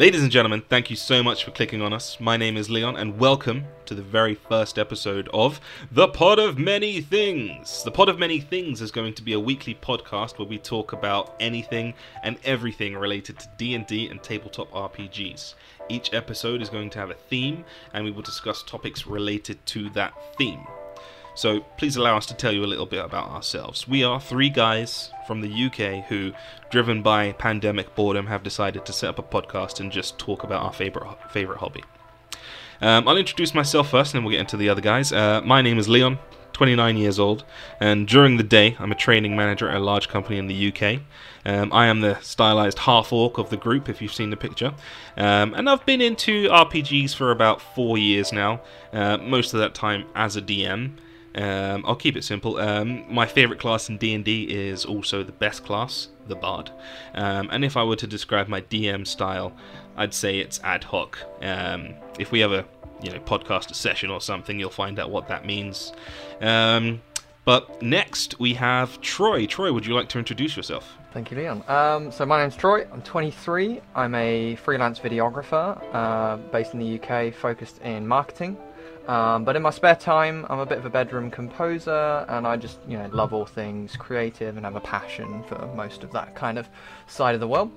Ladies and gentlemen, thank you so much for clicking on us. My name is Leon, and welcome to the very first episode of The Pod of Many Things. The Pod of Many Things is going to be a weekly podcast where we talk about anything and everything related to D&D and tabletop RPGs. Each episode is going to have a theme, and we will discuss topics related to that theme. So please allow us to tell you a little bit about ourselves. We are three guys from the UK who, driven by pandemic boredom, have decided to set up a podcast and just talk about our favorite favorite hobby. Um, I'll introduce myself first, and then we'll get into the other guys. Uh, my name is Leon, 29 years old, and during the day, I'm a training manager at a large company in the UK. Um, I am the stylized half orc of the group, if you've seen the picture. Um, and I've been into RPGs for about four years now, uh, most of that time as a DM. Um, I'll keep it simple. Um, my favorite class in D&D is also the best class, the Bard. Um, and if I were to describe my DM style, I'd say it's ad hoc. Um, if we have a you know podcast a session or something, you'll find out what that means. Um, but next we have Troy. Troy, would you like to introduce yourself? Thank you, Leon. Um, so my name's Troy. I'm 23. I'm a freelance videographer uh, based in the UK, focused in marketing. Um, but in my spare time, I'm a bit of a bedroom composer, and I just, you know, love all things creative and have a passion for most of that kind of side of the world.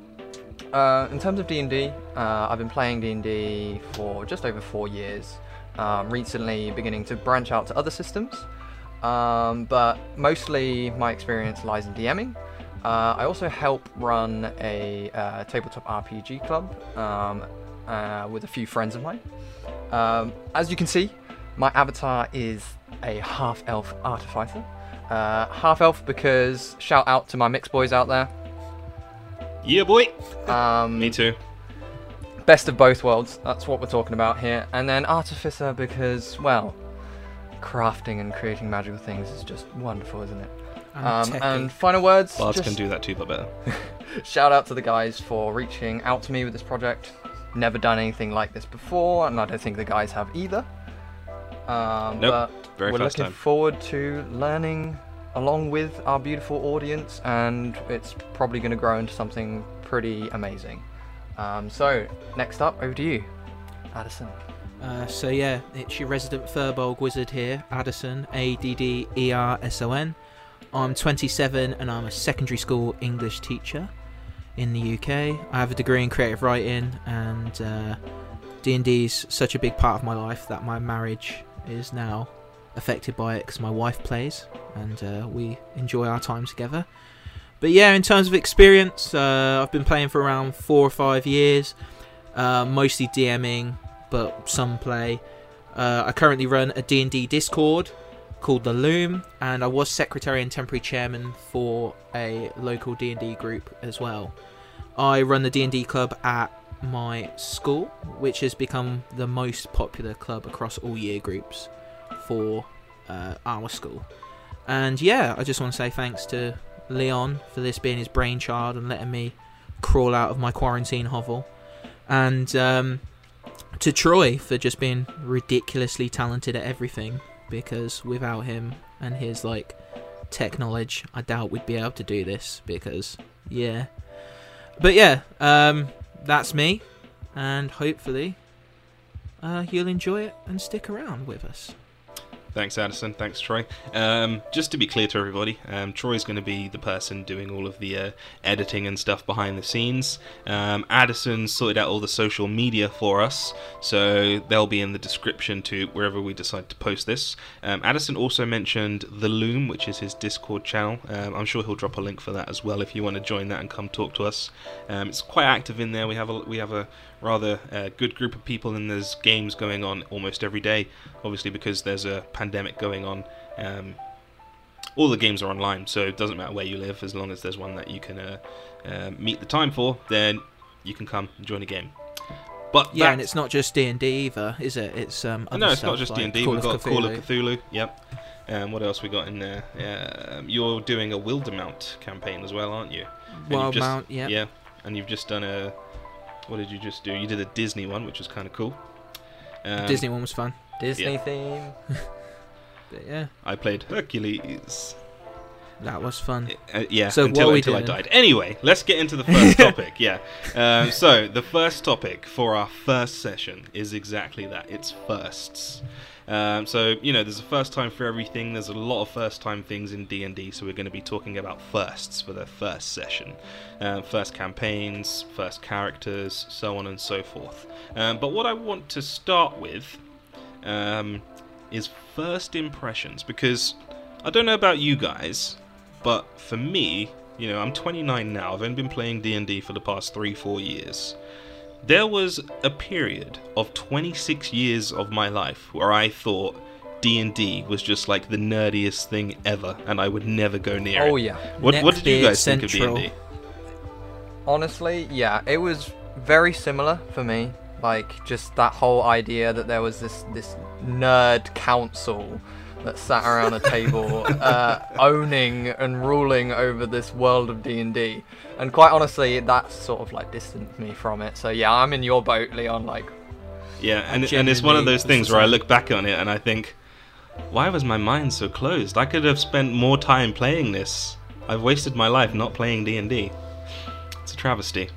Uh, in terms of D&D, uh, I've been playing D&D for just over four years. Um, recently, beginning to branch out to other systems, um, but mostly my experience lies in DMing. Uh, I also help run a uh, tabletop RPG club um, uh, with a few friends of mine. Um, as you can see, my avatar is a half elf artificer. Uh, half elf because shout out to my mix boys out there. Yeah, boy. Um, Me too. best of both worlds. That's what we're talking about here. And then artificer because, well, crafting and creating magical things is just wonderful, isn't it? Um, and final words. Bards just can do that too, but better. shout out to the guys for reaching out to me with this project. Never done anything like this before, and I don't think the guys have either. Um, Nope, but very we're looking time. forward to learning along with our beautiful audience, and it's probably going to grow into something pretty amazing. Um, so, next up, over to you, Adderson. Uh, so yeah, it's your resident Firbolg wizard here, Adderson, A D D E R S O N. I'm 27 and I'm a secondary school English teacher in the UK. I have a degree in creative writing and uh, D&D is such a big part of my life that my marriage is now affected by it because my wife plays and uh, we enjoy our time together. But yeah, in terms of experience, uh, I've been playing for around four or five years, uh, mostly DMing, but some play. Uh, I currently run a D&D Discord called the Loom, and I was secretary and temporary chairman for a local D&D group as well. I run the D&D club at my school, which has become the most popular club across all year groups for uh, our school. And yeah, I just want to say thanks to Leon for this being his brainchild and letting me crawl out of my quarantine hovel. And um, to Troy for just being ridiculously talented at everything because without him and his like tech knowledge, I doubt we'd be able to do this because yeah. But yeah, um, that's me, and hopefully, uh, you'll enjoy it and stick around with us. Thanks, Adderson. Thanks, Troy. Um, just to be clear to everybody, um, Troy's going to be the person doing all of the uh, editing and stuff behind the scenes. Um, Adderson sorted out all the social media for us, so they'll be in the description to wherever we decide to post this. Um, Adderson also mentioned the Loom, which is his Discord channel. Um, I'm sure he'll drop a link for that as well if you want to join that and come talk to us. Um, it's quite active in there. We have a we have a rather uh, good group of people, and there's games going on almost every day. Obviously, because there's a pandemic going on, um, all the games are online, so it doesn't matter where you live as long as there's one that you can uh, uh, meet the time for. Then you can come and join a game. But Yeah, and it's not just D and D either, is it? It's um. Other no, it's not just D and D. We've got Call of Cthulhu. Cthulhu. Yep. Um, what else we got in there? Um, you're doing a Wildemount campaign as well, aren't you? And you've Wild just- Mount, yeah. Yeah, and you've just done a. What did you just do? You did a Disney one, which was kind of cool. Um, Disney one was fun. Disney Yeah. theme. But yeah. I played Hercules. That was fun. Uh, yeah, So until, what are we until I died. Anyway, let's get into the first topic. Yeah. Um, so the first topic for our first session is exactly that. It's firsts. Um, so you know, there's a first time for everything. There's a lot of first time things in D and D. So we're going to be talking about firsts for the first session, um, first campaigns, first characters, so on and so forth. Um, but what I want to start with um, is first impressions because I don't know about you guys, but for me, you know, I'm 29 now. I've only been playing D&D for the past 3-4 years. There was a period of 26 years of my life where I thought D&D was just like the nerdiest thing ever and I would never go near Oh it. Oh yeah. What, what did you guys think of D&D? Honestly, yeah, it was very similar for me. Like just that whole idea that there was this this nerd council that sat around a table uh, owning and ruling over this world of D&D. And quite honestly, that sort of like distanced me from it. So yeah, I'm in your boat, Leon. Like, Yeah, and, and it's one of those things where I look back on it and I think, why was my mind so closed? I could have spent more time playing this. I've wasted my life not playing D&D. It's a travesty.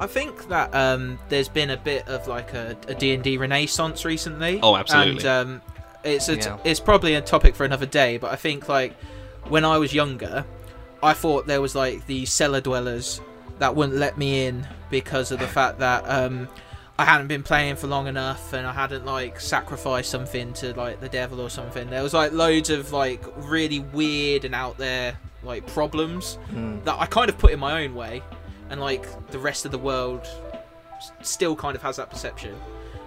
I think that um, there's been a bit of like a, a D&D renaissance recently. Oh, absolutely. And um, it's a Yeah. it's probably a topic for another day, but I think like when I was younger, I thought there was like the cellar dwellers that wouldn't let me in because of the fact that um, I hadn't been playing for long enough and I hadn't like sacrificed something to like the devil or something. There was like loads of like really weird and out there like problems mm, that I kind of put in my own way, and like the rest of the world still kind of has that perception.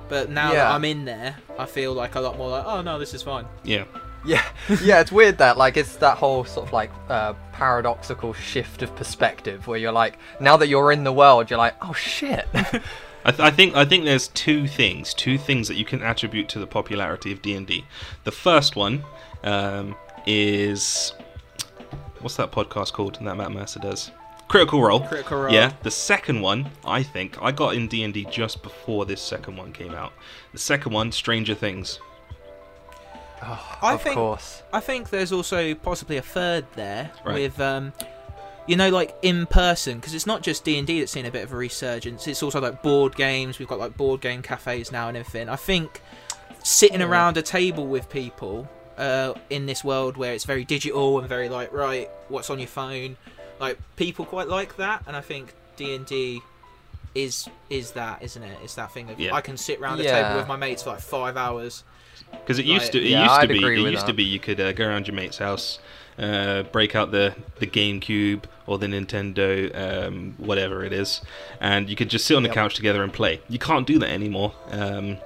But now that I'm in there, I feel like a lot more like, oh no, this is fine. Yeah. yeah, yeah, it's weird that like it's that whole sort of like uh, paradoxical shift of perspective where you're like, now that you're in the world, you're like, oh shit. I, th- I think I think there's two things, two things that you can attribute to the popularity of D and D. The first one um, is what's that podcast called that Matt Mercer does? Critical Role. Critical Role. Yeah. The second one, I think, I got in D and D just before this second one came out. The second one, Stranger Things. I of think course. I think there's also possibly a third there Right. with um, you know, like in person because it's not just D and D that's seen a bit of a resurgence. It's also like board games. We've got like board game cafes now and everything. I think sitting Yeah. around a table with people uh, in this world where it's very digital and very like right, what's on your phone, like people quite like that, and I think D and D is is that, isn't it? It's that thing of Yeah. I can sit around a Yeah. table with my mates for like five hours. Because it used Right. to, it Yeah, used to I'd be, it with used to be you could uh, go around your mate's house, uh, break out the the GameCube or the Nintendo, um, whatever it is, and you could just sit on the Yep. couch together and play. You can't do that anymore. Um,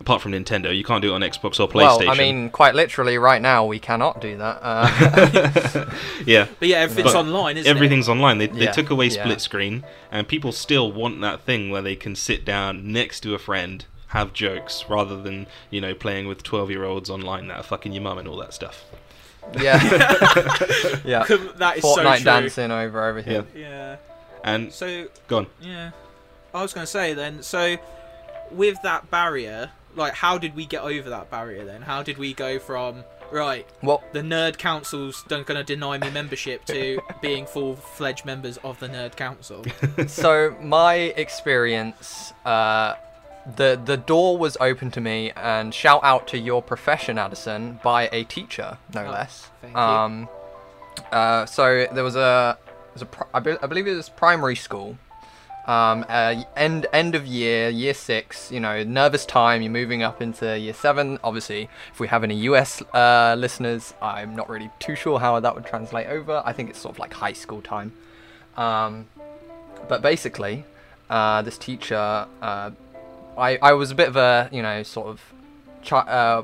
apart from Nintendo, you can't do it on Xbox or PlayStation. Well, PlayStation. I mean, quite literally, right now we cannot do that. Uh, yeah. But yeah, everything's But online, isn't it? Everything's online. They, they Yeah, took away yeah. split screen, and people still want that thing where they can sit down next to a friend, have jokes, rather than you know playing with twelve year olds online that are fucking your mum and all that stuff. yeah, yeah. that is Fortnite so true. dancing over everything. Yeah. Yeah. And So go on. yeah, I was going to say then. So with that barrier, like, how did we get over that barrier then? How did we go from right? Well, The nerd council's don't going to deny me membership to being full-fledged members of the nerd council. so my experience, uh, the the door was open to me, and shout out to your profession, Adderson, by a teacher, no Oh, less. thank you. Um, uh, so there was a, was a I, be- I believe it was primary school. Um, uh, end end of year, year six. You know, nervous time. You're moving up into year seven. Obviously, if we have any US uh, listeners, I'm not really too sure how that would translate over. I think it's sort of like high school time. Um, but basically, uh, this teacher, uh, I I was a bit of a you know sort of, chi- uh,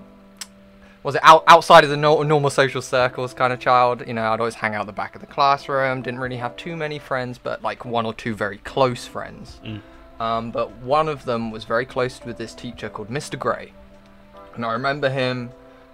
was it out, outside of the nor- normal social circles kind of child? You know, I'd always hang out the back of the classroom. Didn't really have too many friends, but like one or two very close friends. Mm. Um, but one of them was very close with this teacher called Mr. Gray, and I remember him.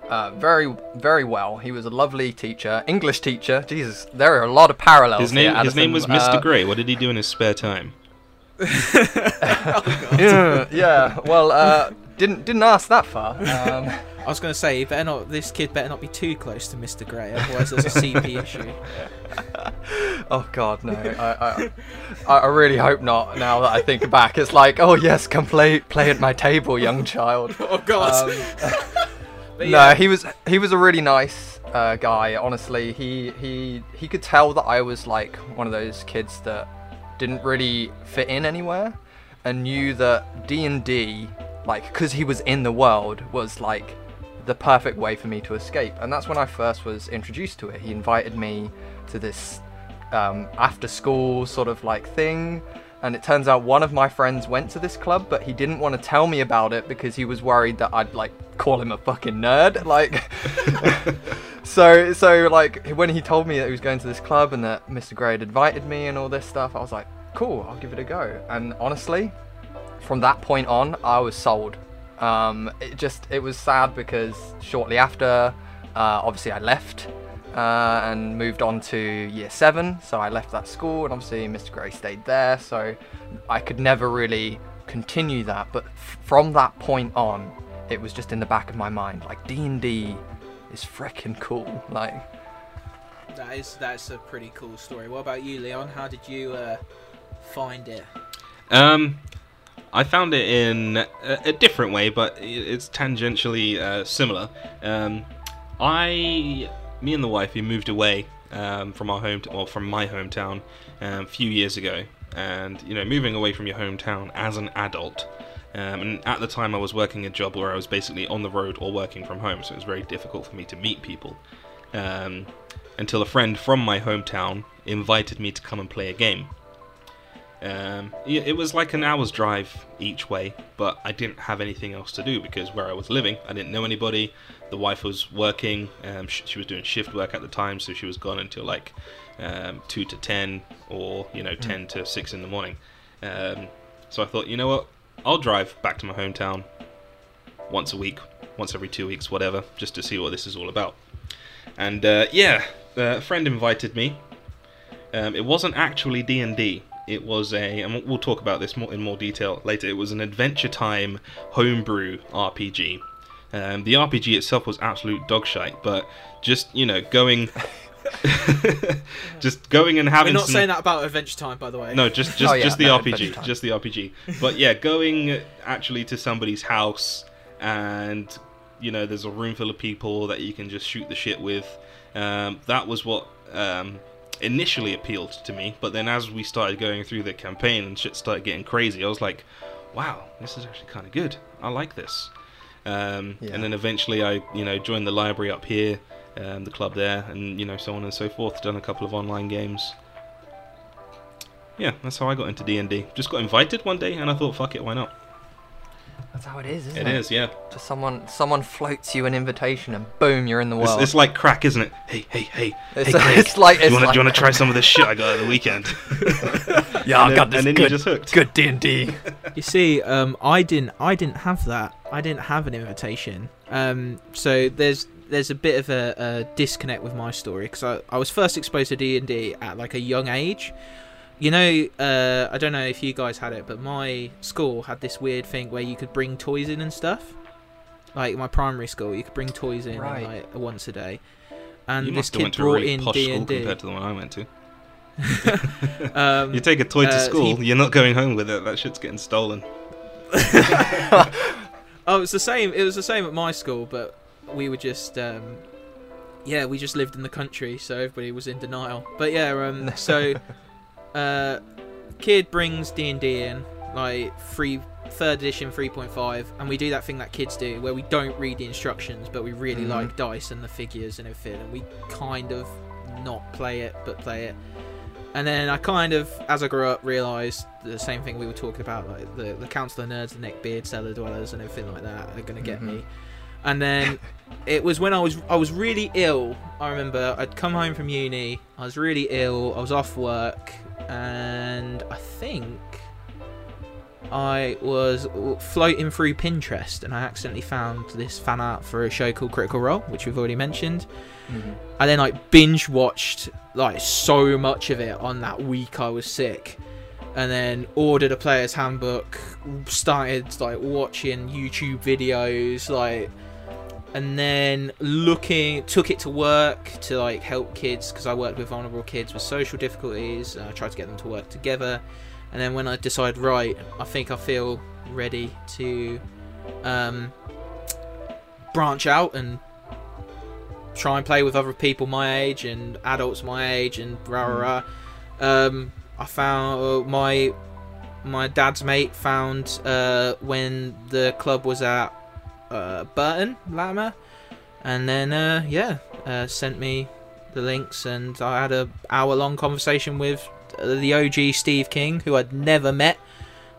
Uh, very, very well. He was a lovely teacher, English teacher. Jesus, there are a lot of parallels. His name here, his name was Mr. Uh, Gray. What did he do in his spare time? yeah, yeah. Well, uh, didn't didn't ask that far. Um, I was going to say, better not. This kid better not be too close to Mr. Grey, otherwise there's a CP issue. oh God, no! I, I I really hope not. Now that I think back, it's like, oh yes, come play play at my table, young child. Oh God. Um, But no, he was he was a really nice uh, guy. Honestly, he he he could tell that I was like one of those kids that didn't really fit in anywhere, and knew that D and D, like, because he was in the world, was like the perfect way for me to escape. And that's when I first was introduced to it. He invited me to this um, after school sort of like thing. And it turns out one of my friends went to this club, but he didn't want to tell me about it because he was worried that I'd like call him a fucking nerd. Like, so so like when he told me that he was going to this club and that Mr. Gray had invited me and all this stuff, I was like, cool, I'll give it a go. And honestly, from that point on, I was sold. Um, it just it was sad because shortly after, uh, obviously I left uh, and moved on to year seven. So I left that school, and obviously Mr. Gray stayed there. So I could never really continue that. But f- from that point on, it was just in the back of my mind, like D and D is freaking cool. Like That is that's a pretty cool story. What about you, Leon? How did you uh, find it? Um, I found it in a, a different way, but it's tangentially uh, similar. Um, I, me and the wife, we moved away um, from our home, well, from my hometown, um, a few years ago. And you know, moving away from your hometown as an adult. Um, and at the time, I was working a job where I was basically on the road or working from home, so it was very difficult for me to meet people. Um, until a friend from my hometown invited me to come and play a game. Um, it was like an hour's drive each way, but I didn't have anything else to do because where I was living, I didn't know anybody. The wife was working; um, sh- she was doing shift work at the time, so she was gone until like um, two to ten, or you know, ten to six in the morning. Um, so I thought, you know what, I'll drive back to my hometown once a week, once every two weeks, whatever, just to see what this is all about. And uh, yeah, a friend invited me. Um, it wasn't actually D and D. It was a, and we'll talk about this more in more detail later. It was an Adventure Time homebrew RPG. Um, the RPG itself was absolute dog shite, but just you know going, just going and having. We're having. not some, saying that about Adventure Time, by the way. no, just just Oh, yeah, just the no, RPG, just the RPG. But yeah, going actually to somebody's house and you know there's a room full of people that you can just shoot the shit with. Um, that was what um, initially appealed to me. But then as we started going through the campaign and shit started getting crazy, I was like, wow, this is actually kind of good. I like this. Um, Yeah. And then eventually I you know joined the library up here. Um, the club there, and you know so on and so forth. Done a couple of online games, yeah, that's how I got into D and D. Just got invited one day, and I thought, fuck it, why not? That's how it is, isn't It it? is, yeah. Just someone someone floats you an invitation, and boom, you're in the It's, world. it's like crack, isn't it? Hey, hey, hey, It's, hey, Craig, it's like do it's you want like, to try some of this shit I got at the weekend? Yeah, I got then, this and then good, you're just hooked. good D and D. You see, um, I didn't, I didn't have that. I didn't have an invitation. Um, so there's there's a bit of a, a disconnect with my story because I, I was first exposed to D and D at like a young age. You know, uh, I don't know if you guys had it, but my school had this weird thing where you could bring toys in and stuff. Like my primary school, you could bring toys in Right. like once a day. And you this must have kid went to a brought really in posh D school and D. compared to the one I went to. Um, You take a toy to uh, school, he- you're not going home with it. That shit's getting stolen. Oh, it was the same. It was the same at my school, but we were just, um, yeah, we just lived in the country, so everybody was in denial. But yeah, um, so, uh, kid brings D and D in like free third edition 3.5, and we do that thing that kids do where we don't read the instructions, but we really Mhm. like dice and the figures and everything, and we kind of not play it, but play it. And then I kind of, as I grew up, realised the same thing we were talking about, like the, the Council of Nerds, the Neckbeard, Cellar Dwellers, and everything like that are going to get Mhm. me. And then it was when I was I was really ill. I remember I'd come home from uni. I was really ill. I was off work, and I think I was floating through Pinterest, and I accidentally found this fan art for a show called Critical Role, which we've already mentioned. Mm-hmm. And then like binge watched like so much of it on that week I was sick. and then ordered a player's handbook. Started like watching YouTube videos, like, and then looking took it to work to like help kids because I worked with vulnerable kids with social difficulties. I tried to get them to work together, and then when I decided, right, I think I feel ready to um, branch out and try and play with other people my age and adults my age and rah rah. rah. Um, I found uh, my my dad's mate found uh, when the club was at uh, Burton Latimer, and then uh, yeah, uh, sent me the links, and I had a hour long conversation with uh, the OG Steve King, who I'd never met,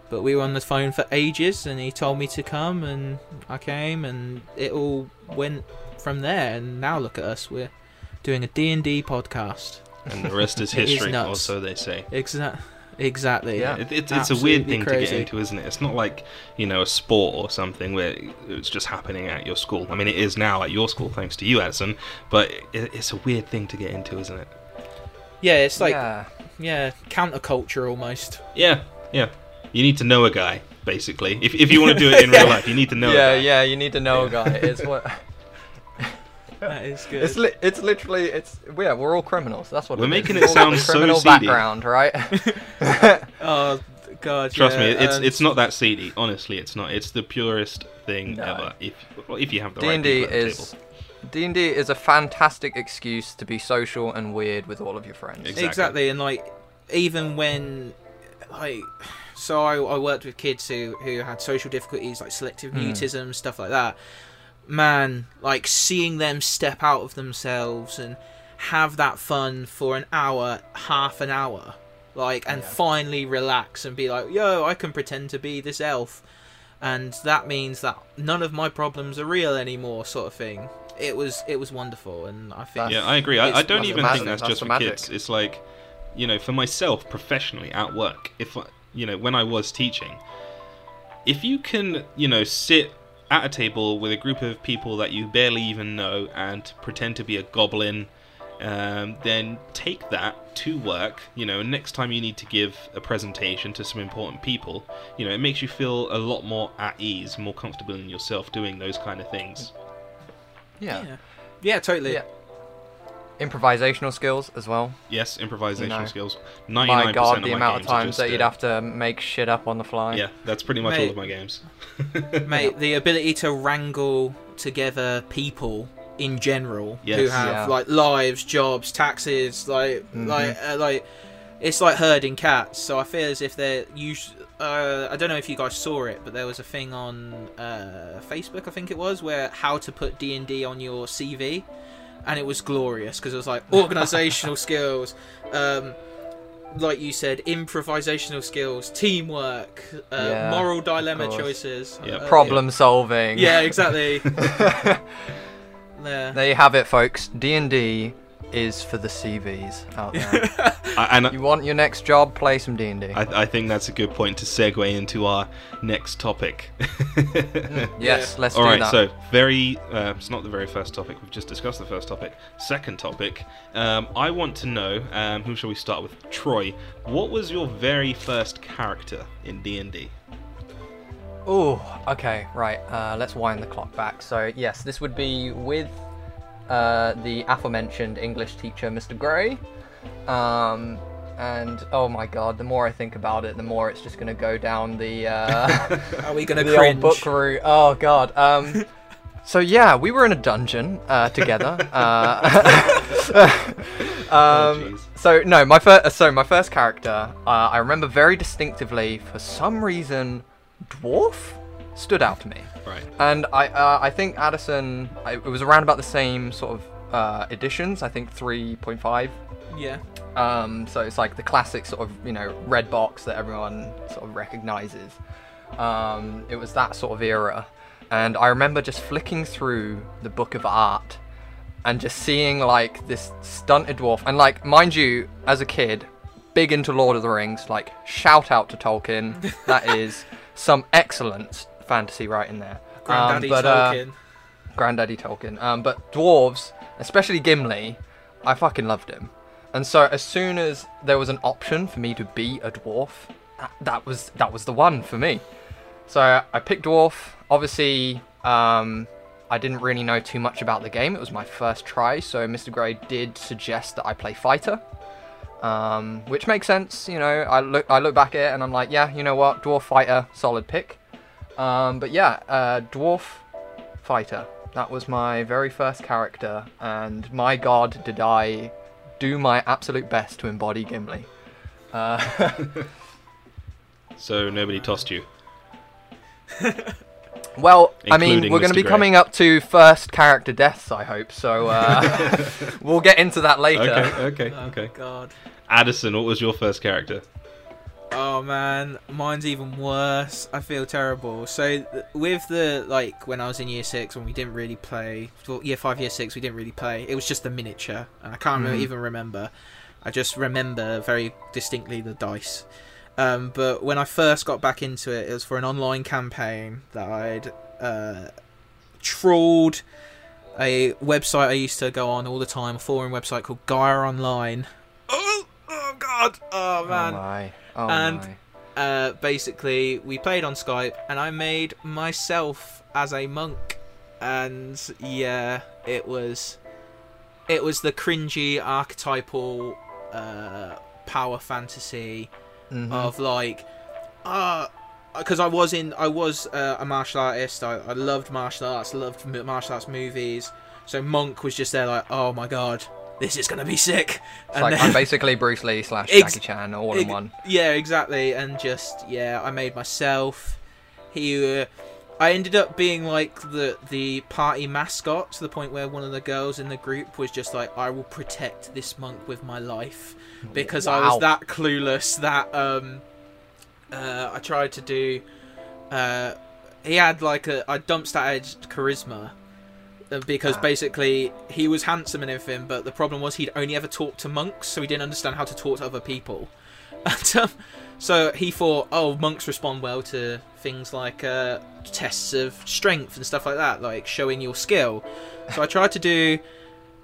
but we were on the phone for ages, and he told me to come, and I came, and it all went from there. And now look at us, we're doing a D and D podcast. And the rest is history, nuts. or so they say. Exactly. Exactly. Yeah. It, it's it's a weird Absolutely thing to get into, isn't it? It's not like you know a sport or something where it's just happening at your school. I mean, it is now at your school, thanks to you, Adderson. But it, it's a weird thing to get into, isn't it? Yeah, it's like yeah, yeah. counterculture almost. Yeah, yeah. You need to know a guy, basically. If if you want to do it in real life, you need to know. yeah, a guy. yeah, you need to know a guy. It's what That is good. it's li- it's literally it's yeah, we're all criminals. That's what We're it is. making It's it sound so criminal seedy. background, right? oh god. Trust yeah, me, it's um, it's not that seedy. Honestly, it's not. It's the purest thing No. ever. If well, if you have the D right and D people at the is table. D and D is a fantastic excuse to be social and weird with all of your friends. Exactly. exactly. and like even when like so I, I worked with kids who who had social difficulties like selective Hmm. mutism stuff like that man like seeing them step out of themselves and have that fun for an hour half an hour like and Yeah. finally relax and be like yo i can pretend to be this elf and that means that none of my problems are real anymore sort of thing it was it was wonderful and i think Yeah, I agree. I, I don't even the think that's, that's just for magic. kids. It's like, you know, for myself professionally at work, if I- you know, when I was teaching, if you can, you know, sit at a table with a group of people that you barely even know and pretend to be a goblin, um, then take that to work. You know, next time you need to give a presentation to some important people, you know, it makes you feel a lot more at ease, more comfortable in yourself doing those kind of things. Yeah. yeah yeah totally Yeah. Improvisational skills as well. Yes, improvisational No. skills. My 99% God, of the my amount of times just, that you'd uh, have to make shit up on the fly. Yeah, that's pretty much all of my games. mate the ability to wrangle together people in general who have Yeah. like lives jobs taxes like Mhm. like uh, like it's like herding cats so i feel as if they're us- uh, i don't know if you guys saw it but there was a thing on uh, facebook i think it was where how to put d&d on your cv and it was glorious because it was like organizational skills um, like you said improvisational skills teamwork uh, Yeah, moral dilemma choices Yeah. uh, Problem solving. yeah, exactly. there. there you have it, folks. D and D is for the CVs out there. I, and you want your next job? Play some D and D. I, I think that's a good point to segue into our next topic. Yes, let's All do right, that. so very, uh, it's not the very first topic. We've just discussed the first topic. Second topic, um, I want to know. Um, who shall we start with? Troy. What was your very first character in D and D? Oh, okay, right. Uh, let's wind the clock back. So yes, this would be with uh, the aforementioned English teacher, Mr. Gray. Um, and oh my god, the more I think about it, the more it's just gonna go down the uh, Are we gonna the cringe? old book route. Oh god. Um, so yeah, we were in a dungeon uh, together. Uh, um, jeez. so no, my first. So my first character, uh, I remember very distinctively. For some reason, dwarf stood out to me, Right. and I uh, I think Adderson. I, it was around about the same sort of uh, editions. I think three point five. Yeah. Um, so it's like the classic sort of you know red box that everyone sort of recognizes. Um, it was that sort of era, and I remember just flicking through the book of art and just seeing like this stunted dwarf. And like, mind you, as a kid, big into Lord of the Rings. Like, shout out to Tolkien. that is some excellent fantasy writing there. Um, Granddaddy but, uh, Tolkien. Granddaddy Tolkien. Um, but dwarves, especially Gimli, I fucking loved him. And so as soon as there was an option for me to be a dwarf, that was that was the one for me. So I picked dwarf. Obviously, um, I didn't really know too much about the game. It was my first try, so Mr. Gray did suggest that I play fighter, um, which makes sense. You know, I look I look back at it and I'm like, yeah, you know what, dwarf fighter, solid pick. Um, but yeah, uh, dwarf fighter. That was my very first character, and my god, did I do my absolute best to embody Gimli. Uh, So nobody tossed you. Well, I mean, we're going to be Grey. coming up to first character deaths, I hope. So uh, we'll get into that later. Okay, okay, Oh, okay. God. Adderson, what was your first character? Oh man, mine's even worse. I feel terrible. So with the like when I was in year six when we didn't really play, well, year five, year six we didn't really play. It was just the miniature, and I can't remember, Mhm. even remember. I just remember very distinctly the dice. Um, but when I first got back into it, it was for an online campaign that I'd uh, trawled a website I used to go on all the time, a forum website called Gaia Online. Oh, oh God! Oh Oh man! my. Oh And- my. uh, basically we played on Skype and I made myself as a monk and yeah it was it was the cringy archetypal uh, power fantasy Mhm. of like uh because I was in I was uh, a martial artist I, I loved martial arts loved martial arts movies so monk was just there like oh my god this is gonna be sick It's like I'm basically Bruce Lee slash Ex- Jackie Chan all in one. Yeah, exactly. And just yeah, I made myself. He, uh, I ended up being like the the party mascot to the point where one of the girls in the group was just like, "I will protect this monk with my life," because I was that clueless that um, uh, I tried to do. Uh, he had like a I dump started charisma. Because Ah. basically he was handsome and everything, but the problem was he'd only ever talked to monks, so he didn't understand how to talk to other people. And, um, so he thought, oh, monks respond well to things like uh, tests of strength and stuff like that, like showing your skill. So I tried to do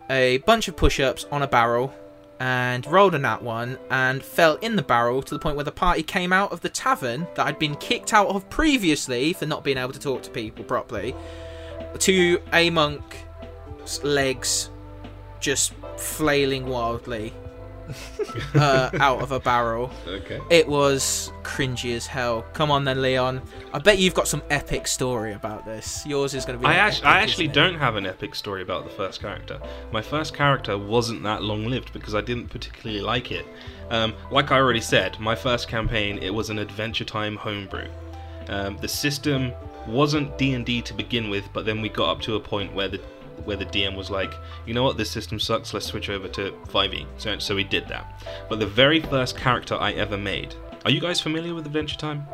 a bunch of push-ups on a barrel and rolled on that one and fell in the barrel to the point where the party came out of the tavern that I'd been kicked out of previously for not being able to talk to people properly to a monk's legs just flailing wildly uh, out of a barrel. Okay. It was cringy as hell. Come on then, Leon. I bet you've got some epic story about this. Yours is going to be. I, an act- epic, I actually don't have an epic story about the first character. My first character wasn't that long lived because I didn't particularly like it. Um, like I already said, my first campaign it was an Adventure Time homebrew. Um, the system wasn't D and D to begin with, but then we got up to a point where the where the DM was like, you know what, this system sucks. Let's switch over to 5e. So so we did that. But the very first character I ever made. Are you guys familiar with Adventure Time?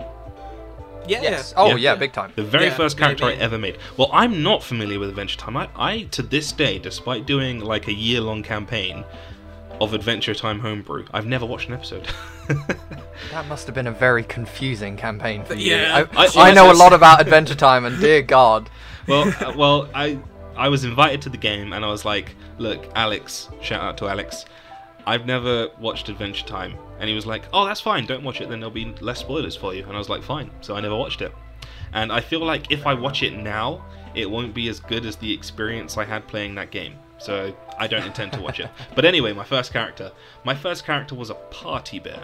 Yeah. Yes. Oh Yeah. yeah, big time. The very Yeah, first character maybe. I ever made. Well, I'm not familiar with Adventure Time. I, I, to this day, despite doing like a year long campaign of Adventure Time Homebrew, I've never watched an episode. That must have been a very confusing campaign for you. Yeah. I, I- I know a lot about Adventure Time, and dear God, well, uh, well, I, I was invited to the game, and I was like, "Look, Alex, shout out to Alex. I've never watched Adventure Time," and he was like, "Oh, that's fine. Don't watch it. Then there'll be less spoilers for you." And I was like, "Fine." So I never watched it, and I feel like if I watch it now, it won't be as good as the experience I had playing that game. So I don't intend to watch it. But anyway, my first character. My first character was a party bear.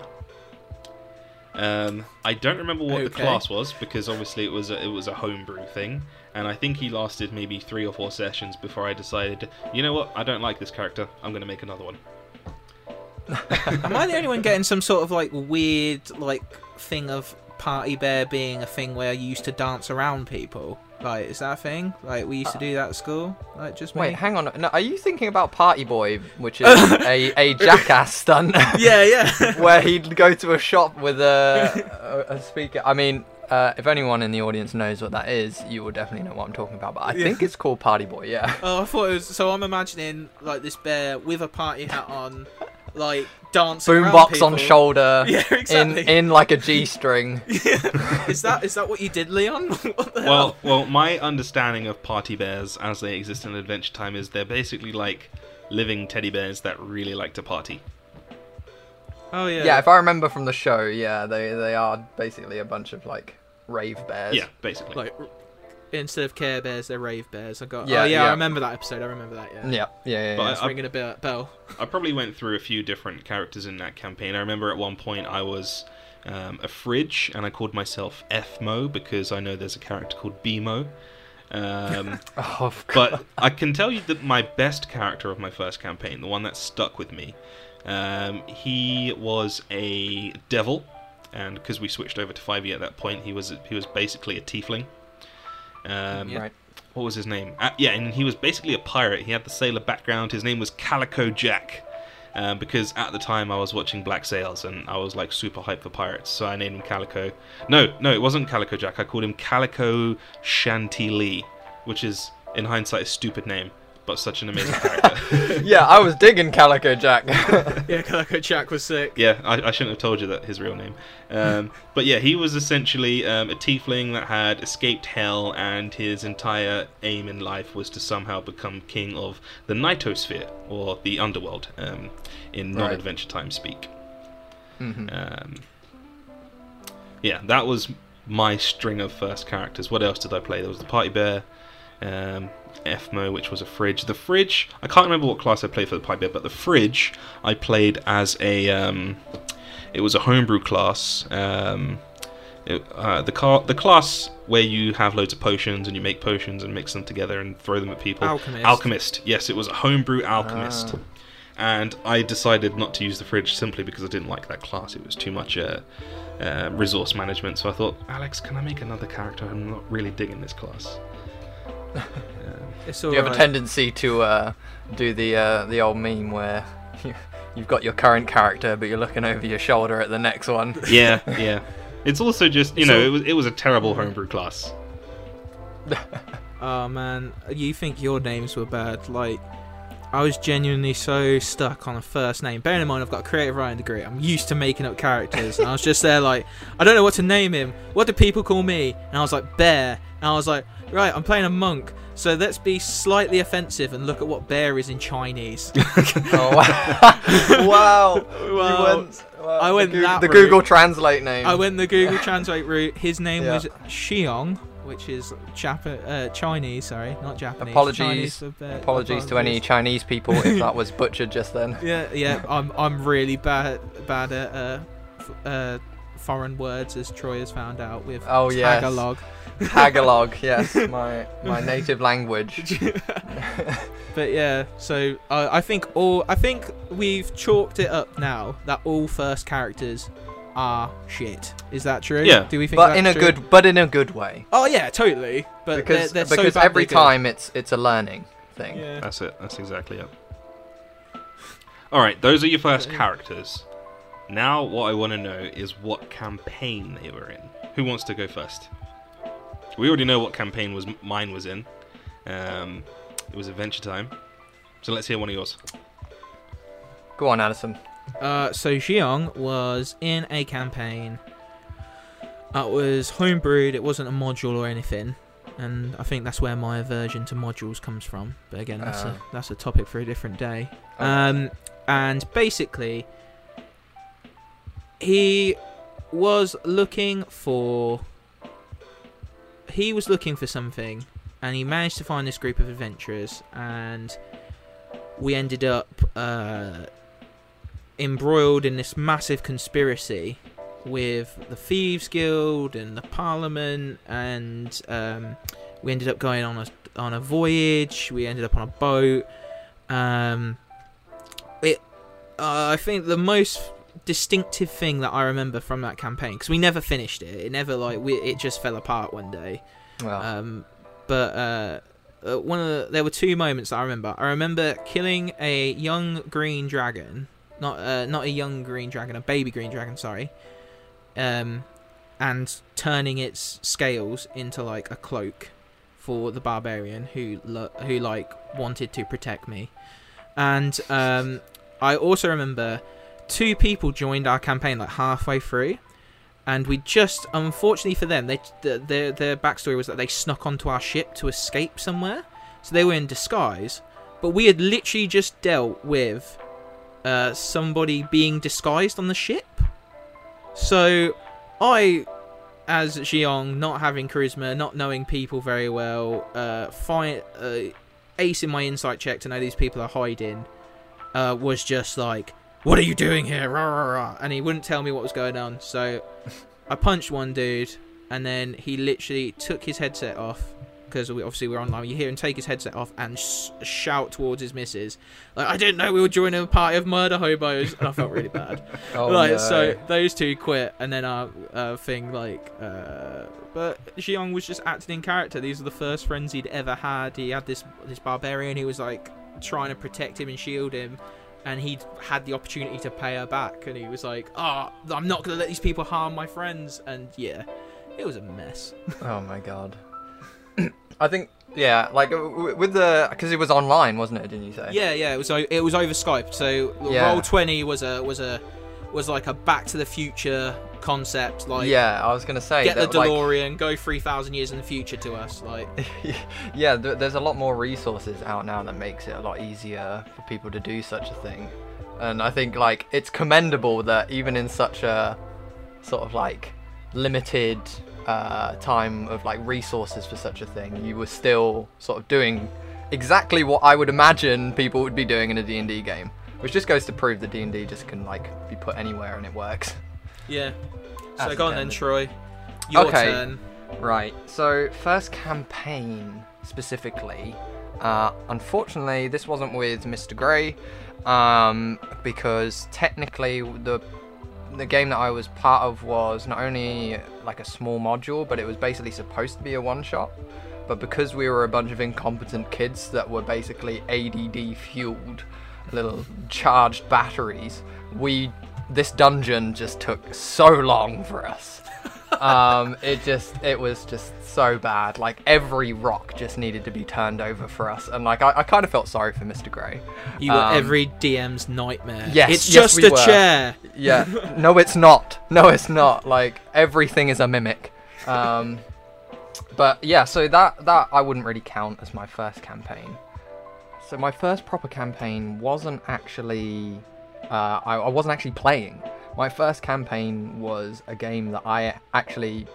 Um, I don't remember what the class was because obviously it was a, it was a homebrew thing, and I think he lasted maybe three or four sessions before I decided, you know what, I don't like this character. I'm going to make another one. Am I the only one getting some sort of like weird like thing of party bear being a thing where you used to dance around people? Like, is that a thing? Like, we used to do that at school. Like, just wait, me? hang on. No, are you thinking about Party Boy, which is a, a jackass stunt? yeah, yeah. where he'd go to a shop with a, a, a speaker. I mean, uh, if anyone in the audience knows what that is, you will definitely know what I'm talking about. But I Yeah. think it's called Party Boy. Yeah. Oh, I thought it was. So I'm imagining like this bear with a party hat on, like dancing. Boombox on shoulder. Yeah, In, exactly. in like a G string. is that is that what you did, Leon? what the hell? Well, well, my understanding of party bears as they exist in Adventure Time is they're basically like living teddy bears that really like to party. Oh yeah. Yeah, if I remember from the show, yeah, they they are basically a bunch of like rave bears. Yeah, basically. like r- instead of Care Bears, they're Rave Bears. I got. Yeah, oh yeah, I remember that episode. I remember that. Yeah. Yeah, yeah, yeah. But yeah. It's I- ringing a bell. bell. I probably went through a few different characters in that campaign. I remember at one point I was um, a fridge, and I called myself Fmo because I know there's a character called BMO. Um, Oh, but I can tell you that my best character of my first campaign, the one that stuck with me, um, he was a devil, and because we switched over to 5e at that point, he was he was basically a tiefling. Um, Yeah. Right. what was his name? Uh, yeah, and he was basically a pirate. He had the sailor background. His name was Calico Jack. Um, because at the time I was watching Black Sails and I was like super hyped for pirates, so I named him Calico. No, no, it wasn't Calico Jack. I called him Calico Chantilly, which is in hindsight a stupid name, but such an amazing character. yeah, I was digging Calico Jack. Yeah, Calico Jack was sick. Yeah, I, I shouldn't have told you that his real name. Um, but yeah, he was essentially um, a tiefling that had escaped hell, and his entire aim in life was to somehow become king of the Nightosphere, or the underworld, um, in Right. non-adventure time speak. Mhm. Um, yeah, that was my string of first characters. What else did I play? There was the party bear, um, Fmo, which was a fridge. The fridge, I can't remember what class I played for the party bear, but the fridge I played as a, um, it was a homebrew class. Um, it, uh, the car, the class where you have loads of potions and you make potions and mix them together and throw them at people. Alchemist. Alchemist. Yes, it was a homebrew alchemist Ah. and I decided not to use the fridge simply because I didn't like that class. It was too much uh, uh, resource management. So I thought, Alex, can I make another character? I'm not really digging this class. It's all you have a tendency to uh, do the uh, the old meme where you've got your current character, but you're looking over your shoulder at the next one? yeah, yeah. It's also just you It's know it was it was a terrible homebrew class. Oh man, you think your names were bad? Like, I was genuinely so stuck on a first name. Bearing in mind, I've got a creative writing degree. I'm used to making up characters, and I was just there like, I don't know what to name him. What do people call me? And I was like, Bear. And I was like, right, I'm playing a monk, so let's be slightly offensive and look at what bear is in Chinese. oh wow! wow. Well, you went, wow, I went Goo- that the route. Google Translate name. I went the Google Translate route. His name Yeah. was Xiong, which is Jap- uh, Chinese. Sorry, not Japanese. Apologies- for bear- Apologies to any Chinese people if that was butchered just then. Yeah, yeah. I'm I'm really bad bad at uh, f- uh, foreign words, as Troy has found out with Oh, yes. Tagalog. Tagalog, yes, my my native language. But yeah, so uh, I think all I think we've chalked it up now that all first characters are shit. Is that true? Yeah. Do we think? But that's in a true? good, but in a good way, Oh yeah, totally. But because they're, they're because so every they're good. time it's it's a learning thing. Yeah. That's it. That's exactly it. All right, those are your first characters. Now, what I want to know is what campaign they were in. Who wants to go first? We already know what campaign was mine was in. Um, it was Adventure Time. So let's hear one of yours. Go on, Adderson. Uh, so Xiong was in a campaign. That was homebrewed. It wasn't a module or anything, and I think that's where my aversion to modules comes from. But again, that's Uh. a that's a topic for a different day. Oh. Um, and basically, he was looking for. He was looking for something, and he managed to find this group of adventurers, and we ended up uh, embroiled in this massive conspiracy with the thieves guild and the parliament and um, we ended up going on a on a voyage we ended up on a boat um, it uh, i think the most distinctive thing that i remember from that campaign because we never finished it it never like we, it just fell apart one day Well, um, but uh, uh, one of the, there were two moments that I remember. I remember killing a young green dragon, not uh, not a young green dragon, a baby green dragon. Sorry, um, and turning its scales into like a cloak for the barbarian who lo- who like wanted to protect me. And um, I also remember two people joined our campaign like halfway through and we just unfortunately for them they th- their their backstory was that they snuck onto our ship to escape somewhere so they were in disguise but we had literally just dealt with uh, somebody being disguised on the ship. So I, as Xiong, not having charisma, not knowing people very well, uh, uh, acing my insight check to know these people are hiding, uh, was just like, "What are you doing here?" Rah, rah, rah. And he wouldn't tell me what was going on. So I punched one dude, and then he literally took his headset off because we, obviously we're online. You hear him take his headset off and sh- shout towards his missus, like, "I didn't know we were joining a party of murder hobos," and I felt really bad. Oh, like no. so, those two quit, and then our uh, thing like, uh, but Xiong was just acting in character. These are the first friends he'd ever had. He had this this barbarian who was like trying to protect him and shield him. And he'd had the opportunity to pay her back, and he was like, "Oh, I'm not gonna let these people harm my friends." And yeah, it was a mess. Oh my god. I think yeah, like with the because it was online, wasn't it? Didn't you say? Yeah, yeah, it was it was over Skype. So Yeah. Roll Twenty was a was a was like a Back to the Future concept. Like, yeah, I was gonna say get the that, like, DeLorean, go three thousand years in the future to us. Like, yeah, th- there's a lot more resources out now that makes it a lot easier for people to do such a thing. And I think like it's commendable that even in such a sort of like limited uh, time of like resources for such a thing, you were still sort of doing exactly what I would imagine people would be doing in a D&D game, which just goes to prove that D&D just can like be put anywhere and it works. yeah. So As go on then. Troy. Your Okay. turn. Right. So first campaign specifically, uh, unfortunately, this wasn't with Mr. Grey, um, because technically the the game that I was part of was not only like a small module, but it was basically supposed to be a one shot. But because we were a bunch of incompetent kids that were basically ADD fueled, little charged batteries, we this dungeon just took so long for us um, it just it was just so bad. Like every rock just needed to be turned over for us, and like I, I kind of felt sorry for Mr. Grey. You were Um, every DM's nightmare. yes, It's yes, just we a were. chair. Yeah, no, it's not. No, it's not. Like everything is a mimic. Um, but yeah, so that that I wouldn't really count as my first campaign. So my first proper campaign wasn't actually uh, I, I wasn't actually playing. My first campaign was a game that I actually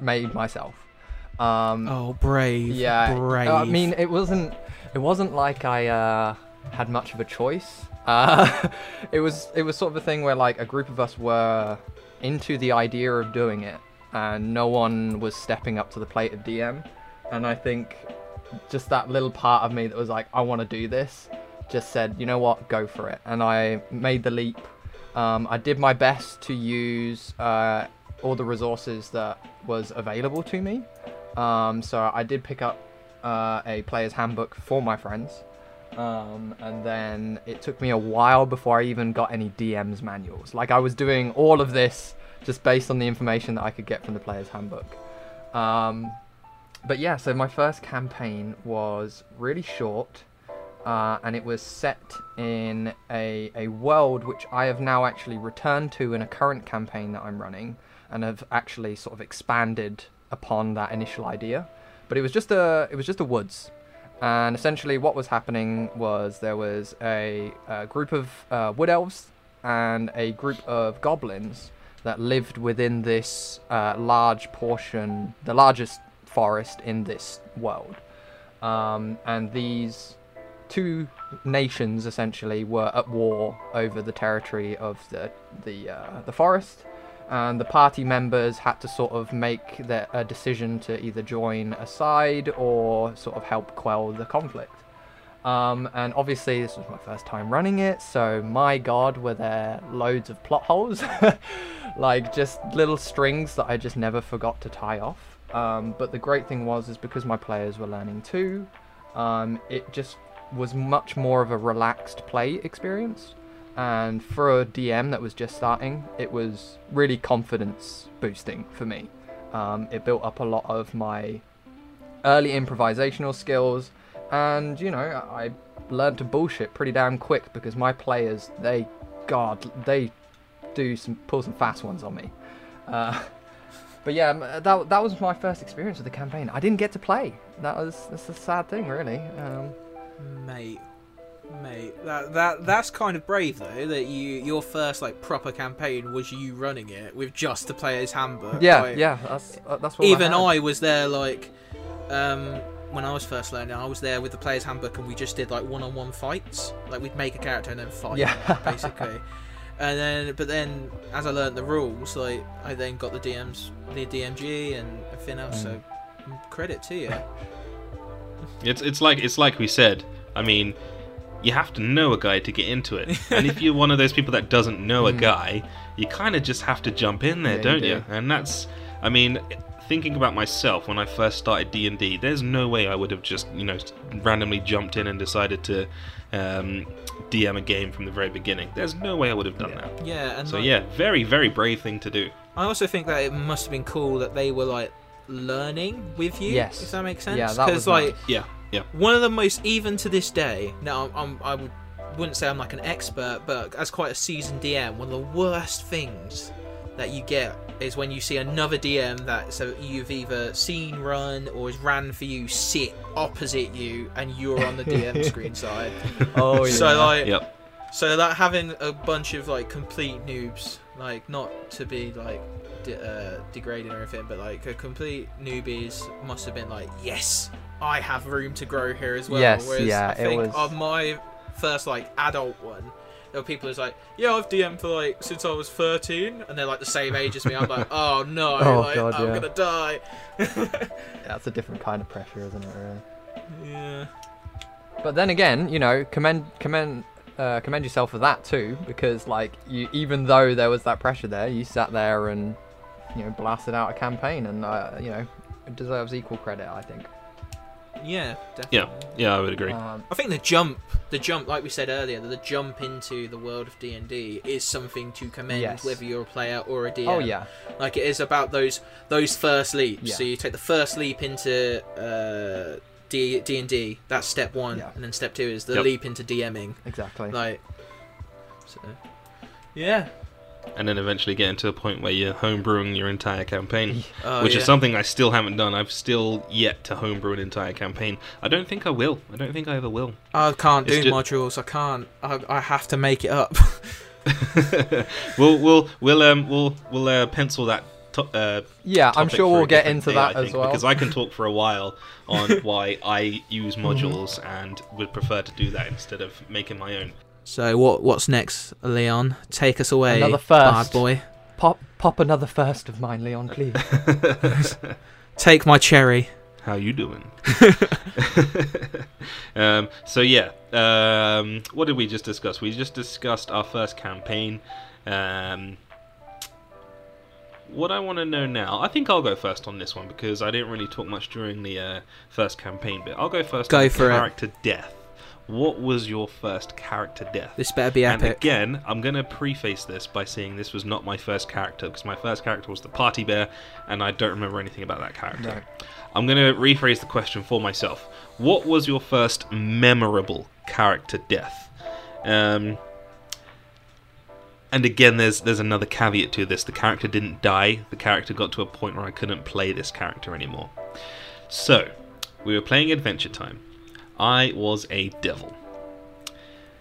made myself. Um, Oh, brave. yeah, Brave. I mean, it wasn't. It wasn't like I uh, had much of a choice. Uh, it was. It was sort of a thing where like a group of us were into the idea of doing it, and no one was stepping up to the plate of DM. And I think just that little part of me that was like, I want to do this, just said, you know what, go for it. And I made the leap. Um, I did my best to use uh, all the resources that was available to me. Um, so I did pick up uh, a player's handbook for my friends. Um, and then it took me a while before I even got any DM's manuals. Like I was doing all of this just based on the information that I could get from the player's handbook. Um, but yeah, so my first campaign was really short, uh, and it was set in a, a world which I have now actually returned to in a current campaign that I'm running, and have actually sort of expanded upon that initial idea. But it was just a it was just a woods, and essentially what was happening was there was a, a group of uh, wood elves and a group of goblins that lived within this uh, large portion, the largest forest in this world. Um, and these two nations essentially were at war over the territory of the the uh, the forest, and the party members had to sort of make a decision to either join a side or sort of help quell the conflict. Um, and obviously, this was my first time running it, so my god, were there loads of plot holes. like, just little strings that I just never forgot to tie off. Um, but the great thing was, is because my players were learning too, um, it just was much more of a relaxed play experience. And for a DM that was just starting, it was really confidence boosting for me. Um, it built up a lot of my early improvisational skills, and you know, I learned to bullshit pretty damn quick because my players, they, God, they do some pull some fast ones on me. Uh, but yeah, that that was my first experience with the campaign. I didn't get to play. That was that's a sad thing, really. Um, Mate, Mate, that that that's kind of brave though. That you your first like proper campaign was you running it with just the player's handbook. Yeah, like, yeah, that's uh, that's what Even I. I was there like, um, when I was first learning, I was there with the player's handbook, and we just did like one-on-one fights. Like we'd make a character and then fight, Yeah. basically. And then, but then, as I learned the rules, like I then got the DMs, the DMG, and everything else. So, Mm. credit to you. It's it's like it's like we said. I mean, you have to know a guy to get into it, and if you're one of those people that doesn't know a Mm. guy, you kind of just have to jump in there, Yeah, don't do. you? And that's, I mean, thinking about myself when I first started D and D, there's no way I would have just you know randomly jumped in and decided to um, DM a game from the very beginning. There's no way I would have done Yeah. that. Yeah, and So like, yeah, very very brave thing to do. I also think that it must have been cool that they were like learning with you. Yes. if that makes sense. Yeah, that was like nice. Yeah, yeah. one of the most even to this day. Now, I'm, I'm I would wouldn't say I'm like an expert, but as quite a seasoned DM, one of the worst things that you get is when you see another DM that so you've either seen run or has ran for you sit opposite you and you're on the DM screen side. Oh yeah. So like Yep. so that having a bunch of like complete noobs, like not to be like de- uh, degrading or anything, but like a complete newbies must have been like, yes, I have room to grow here as well. Yes, Whereas yeah, I it think was- on my first like adult one, there were people who's like, yeah, I've DM'd for like since I was 13, and they're like the same age as me. I'm like, oh no, Oh, like, God, I'm yeah. gonna die. that's a different kind of pressure, isn't it? Really. yeah. But then again, you know, commend commend uh, commend yourself for that too, because like you, even though there was that pressure there, you sat there and you know blasted out a campaign, and uh, you know it deserves equal credit, I think. Yeah, Yeah, yeah, I would agree. Um, I think the jump, the jump, like we said earlier, the jump into the world of D and D is something to commend, Yes. whether you're a player or a DM. oh yeah, like it is about those those first leaps. Yeah. So you take the first leap into uh, D D and D. That's step one, Yeah. and then step two is the Yep. leap into DMing. exactly. Like, so, yeah, and then eventually getting to a point where you're homebrewing your entire campaign. Oh, which yeah. is something I still haven't done. I've still yet to homebrew an entire campaign. I don't think I will. I don't think I ever will. I can't do It's ju- modules. I can't. I, I have to make it up. we'll we'll we'll um we'll we'll uh, pencil that. To- uh, yeah, I'm sure we'll get into day, that I as well. because I can talk for a while on why I use modules and would prefer to do that instead of making my own. So what? What's next, Leon? Take us away, Another bad boy. Pop pop another first of mine, Leon, please. Take my cherry. How you doing? um, so yeah, um, what did we just discuss? We just discussed our first campaign. Um, what I want to know now, I think I'll go first on this one because I didn't really talk much during the uh, first campaign bit. I'll go first. Go on for it. character death. What was your first character death? This better be epic. And again, I'm going to preface this by saying this was not my first character because my first character was the party bear, and I don't remember anything about that character. No. I'm going to rephrase the question for myself. What was your first memorable character death? Um, and again, there's there's another caveat to this. The character didn't die. The character got to a point where I couldn't play this character anymore. So, we were playing Adventure Time. I was a devil.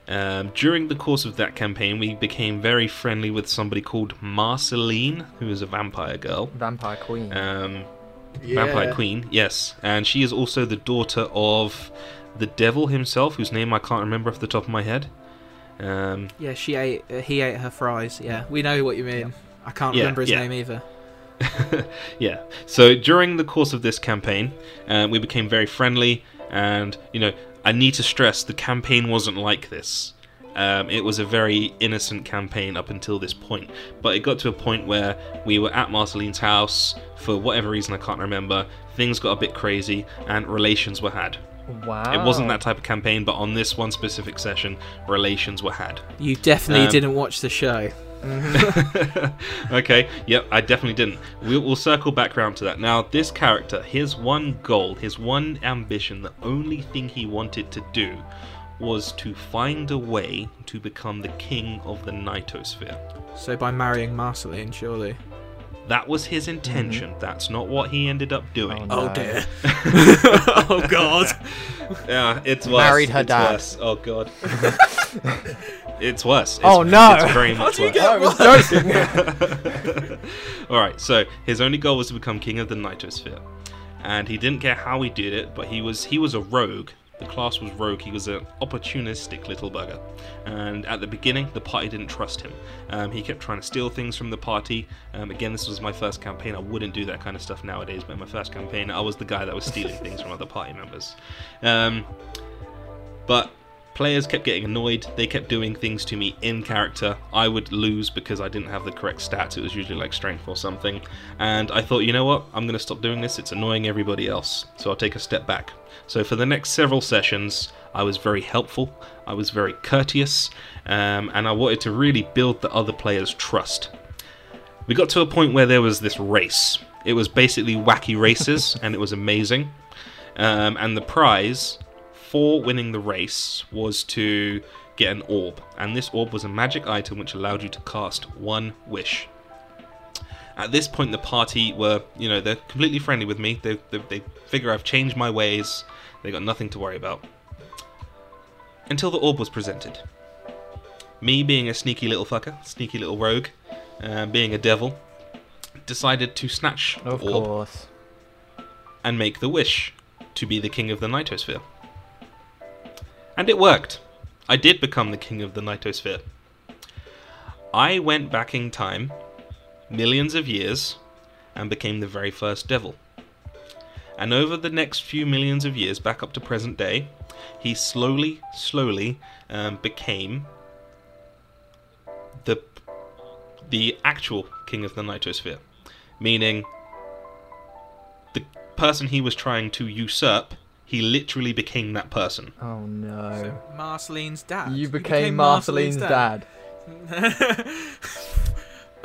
Um, during the course of that campaign, we became very friendly with somebody called Marceline, who is a vampire girl. Vampire Queen. Um, Vampire Queen, yes. And she is also the daughter of the devil himself, whose name I can't remember off the top of my head. Um, Yeah, she ate. Uh, he ate her fries. Yeah, we know what you mean. I can't Yeah, remember his yeah. name either. yeah. So during the course of this campaign, uh, we became very friendly, and you know, I need to stress the campaign wasn't like this. Um, it was a very innocent campaign up until this point, but it got to a point where we were at Marceline's house for whatever reason I can't remember. Things got a bit crazy, and relations were had. wow. It wasn't that type of campaign, but on this one specific session, relations were had. You definitely Um, didn't watch the show. Mm-hmm. okay, yep, I definitely didn't. We'll, we'll circle back around to that. Now, this character, his one goal, his one ambition, the only thing he wanted to do was to find a way to become the king of the Nightosphere. So by marrying Marceline, surely. That was his intention. Mm-hmm. That's not what he ended up doing. Oh, Oh dear. oh god. Yeah, it's worse. Married her it's dad. Worse. Oh god. It's worse. It's, Oh, no. It's very How much do you worse. get I was joking. All right. So his only goal was to become king of the Nightosphere, and he didn't care how he did it. But he was he was a rogue. The class was rogue. He was an opportunistic little bugger. And at the beginning, the party didn't trust him. Um, he kept trying to steal things from the party. Um, again, this was my first campaign. I wouldn't do that kind of stuff nowadays, but in my first campaign, I was the guy that was stealing things from other party members. Um, but players kept getting annoyed. They kept doing things to me in character. I would lose because I didn't have the correct stats. It was usually like strength or something. And I thought, you know what? I'm going to stop doing this. It's annoying everybody else. So I'll take a step back. So for the next several sessions, I was very helpful. I was very courteous. Um, and I wanted to really build the other players' trust. We got to a point where there was this race. It was basically wacky races, and it was amazing. Um, and the prize for winning the race was to get an orb, and this orb was a magic item which allowed you to cast one wish. At this point, the party were, you know, they're completely friendly with me. They, they, they figure I've changed my ways. They got nothing to worry about. Until the orb was presented. Me, being a sneaky little fucker, sneaky little rogue, uh, being a devil, decided to snatch Of the orb course. and make the wish to be the king of the Nightosphere. And it worked. I did become the king of the Nightosphere. I went back in time, millions of years, and became the very first devil. And over the next few millions of years, back up to present day, he slowly, slowly um, became the the actual king of the Nightosphere, meaning the person he was trying to usurp, he literally became that person. Oh no. Marceline's dad. You became Marceline's dad.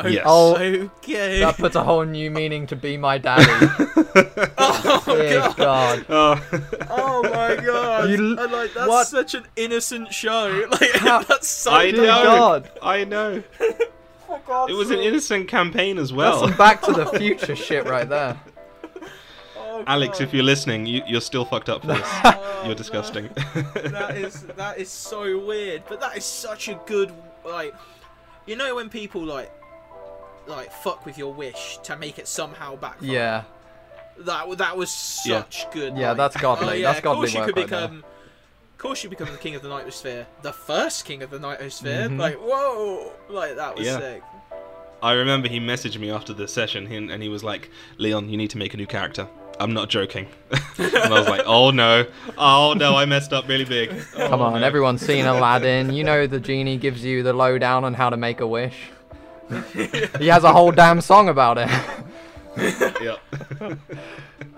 Yes. Oh, okay. That puts a whole new meaning to be my daddy. oh Dear god. God. Oh, Oh my god. You- And, like that's what? such an innocent show. Like How- that's so I know. God. I know. Oh, God, It was an innocent campaign as That's well. some Back to the Future shit right there. Oh, Alex, God. if you're listening, you, you're still fucked up for this. Oh, You're disgusting. that is that is so weird, but that is such a good like you know when people like like fuck with your wish to make it somehow backfire. Yeah. That that was Yeah. such good. Yeah, like- that's godly. Oh, yeah, That's of course godly you work could right there. become. Of course, you become the king of the Nightosphere, the first king of the Nightosphere. Mhm. Like, whoa, like that was Yeah. sick. I remember he messaged me after the session and and he was like, Leon, you need to make a new character. I'm not joking. and I was like, oh no. Oh no, I messed up really big. Come Oh, on, no. everyone's seen Aladdin. You know the genie gives you the lowdown on how to make a wish. he has a whole damn song about it. yep.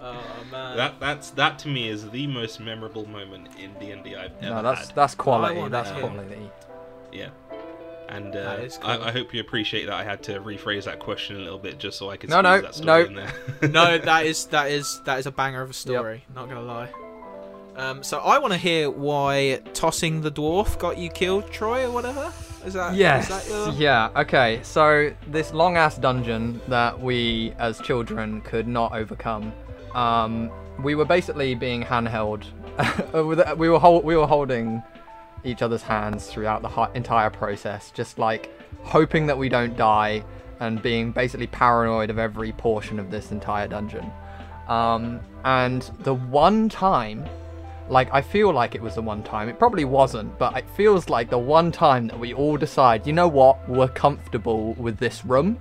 Oh man. that that's that to me is the most memorable moment in D&D I've ever No, that's had. that's quality. That's hear. quality. Yeah. And uh, cool. I, I hope you appreciate that I had to rephrase that question a little bit just so I could No, no, that story no. in there. no, that is that is that is a banger of a story. Not gonna lie. Um, so I want to hear why tossing the dwarf got you killed, Troy, or whatever. Is that Yes. Is that your... Yeah. Okay. So this long ass dungeon that we as children could not overcome. Um, we were basically being handheld. with- we were hol- we were holding each other's hands throughout the entire process, just like hoping that we don't die and being basically paranoid of every portion of this entire dungeon. Um, and the one time like I feel like it was the one time. It probably wasn't, but it feels like the one time that we all decide, you know what, we're comfortable with this room.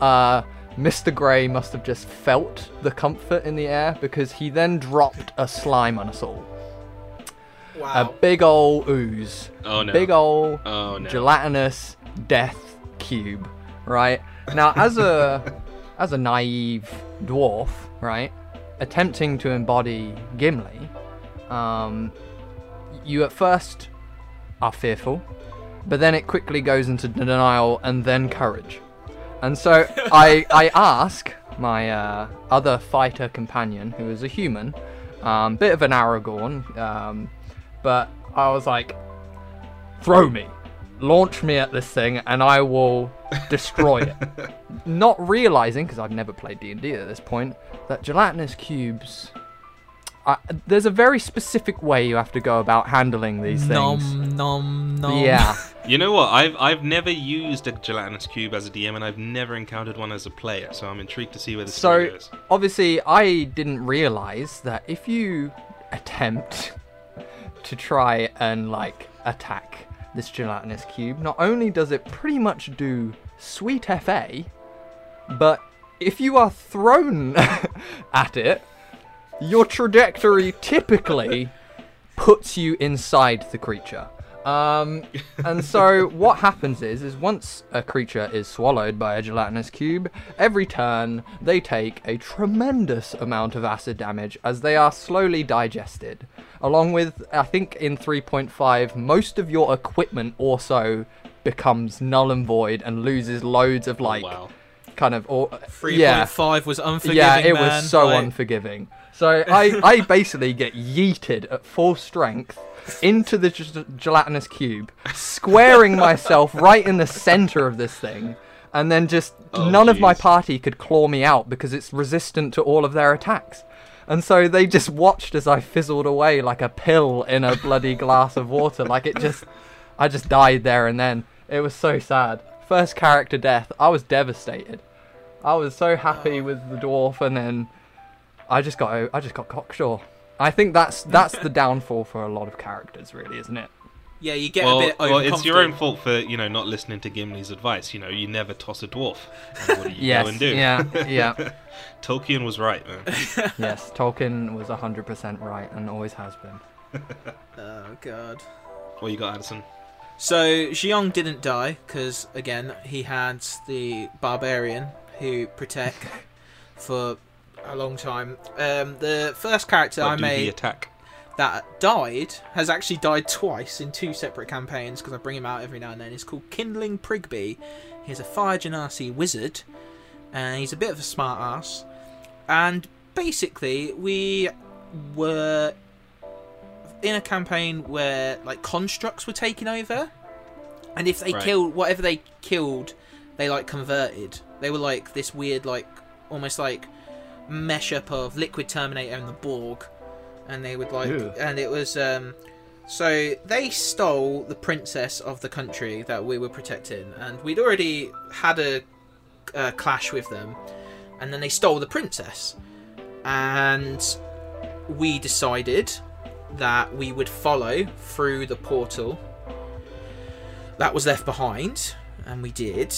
Uh, Mr. Grey must have just felt the comfort in the air because he then dropped a slime on us all. A big old ooze. Oh no. Big old Oh no. gelatinous death cube, right? Now, as a as a naive dwarf, right, attempting to embody Gimli, um, you at first are fearful, but then it quickly goes into denial and then courage. And so I I ask my uh, other fighter companion, who is a human, um, bit of an Aragorn, um, but I was like, throw me. launch me at this thing, and I will destroy it. Not realizing, because I've never played D and D at this point, that gelatinous cubes. I, there's a very specific way you have to go about handling these things. Nom nom nom. Yeah. You know what? I've I've never used a gelatinous cube as a DM, and I've never encountered one as a player. So I'm intrigued to see where the story So goes. obviously, I didn't realize that if you attempt to try and like attack this gelatinous cube, not only does it pretty much do sweet FA, but if you are thrown at it, your trajectory typically puts you inside the creature. Um, and so what happens is, is once a creature is swallowed by a gelatinous cube, every turn they take a tremendous amount of acid damage as they are slowly digested. Along with, I think in 3.5, most of your equipment also becomes null and void and loses loads of oh, like wow. kind of or Three yeah point five was unforgiving. yeah, it man. was so Like, unforgiving. So I, I basically get yeeted at full strength into the g- gelatinous cube, squaring myself right in the center of this thing, and then just Oh, none of my party could claw me out because it's resistant to all of their attacks. And so they just watched as I fizzled away like a pill in a bloody glass of water. Like it just, I just died there and then. It was so sad. First character death. I was devastated. I was so happy with the dwarf, and then I just got I just got cocksure. I think that's that's the downfall for a lot of characters, really, isn't it? Yeah, you get Well, a bit well, it's your own fault for you know not listening to Gimli's advice. You know, you never toss a dwarf. And what do you Yes, go and do? yeah, yeah. Tolkien was right, man. yes, Tolkien was hundred percent right and always has been. Oh god. What you got, Adderson? So Xiong didn't die because again he had the barbarian who protect for a long time. Um, the first character What I do the made attack? that died has actually died twice in two separate campaigns because I bring him out every now and then. He's called Kindling Prigby. He's a Fire Genasi wizard, and he's a bit of a smart ass. And basically, we were in a campaign where like constructs were taking over, and if they Right. killed whatever they killed, they like converted. They were like this weird, like almost like mesh up of Liquid Terminator and the Borg, and they would like, Ew. and it was um. So they stole the princess of the country that we were protecting, and we'd already had a, a clash with them, and then they stole the princess, and we decided that we would follow through the portal that was left behind, and we did.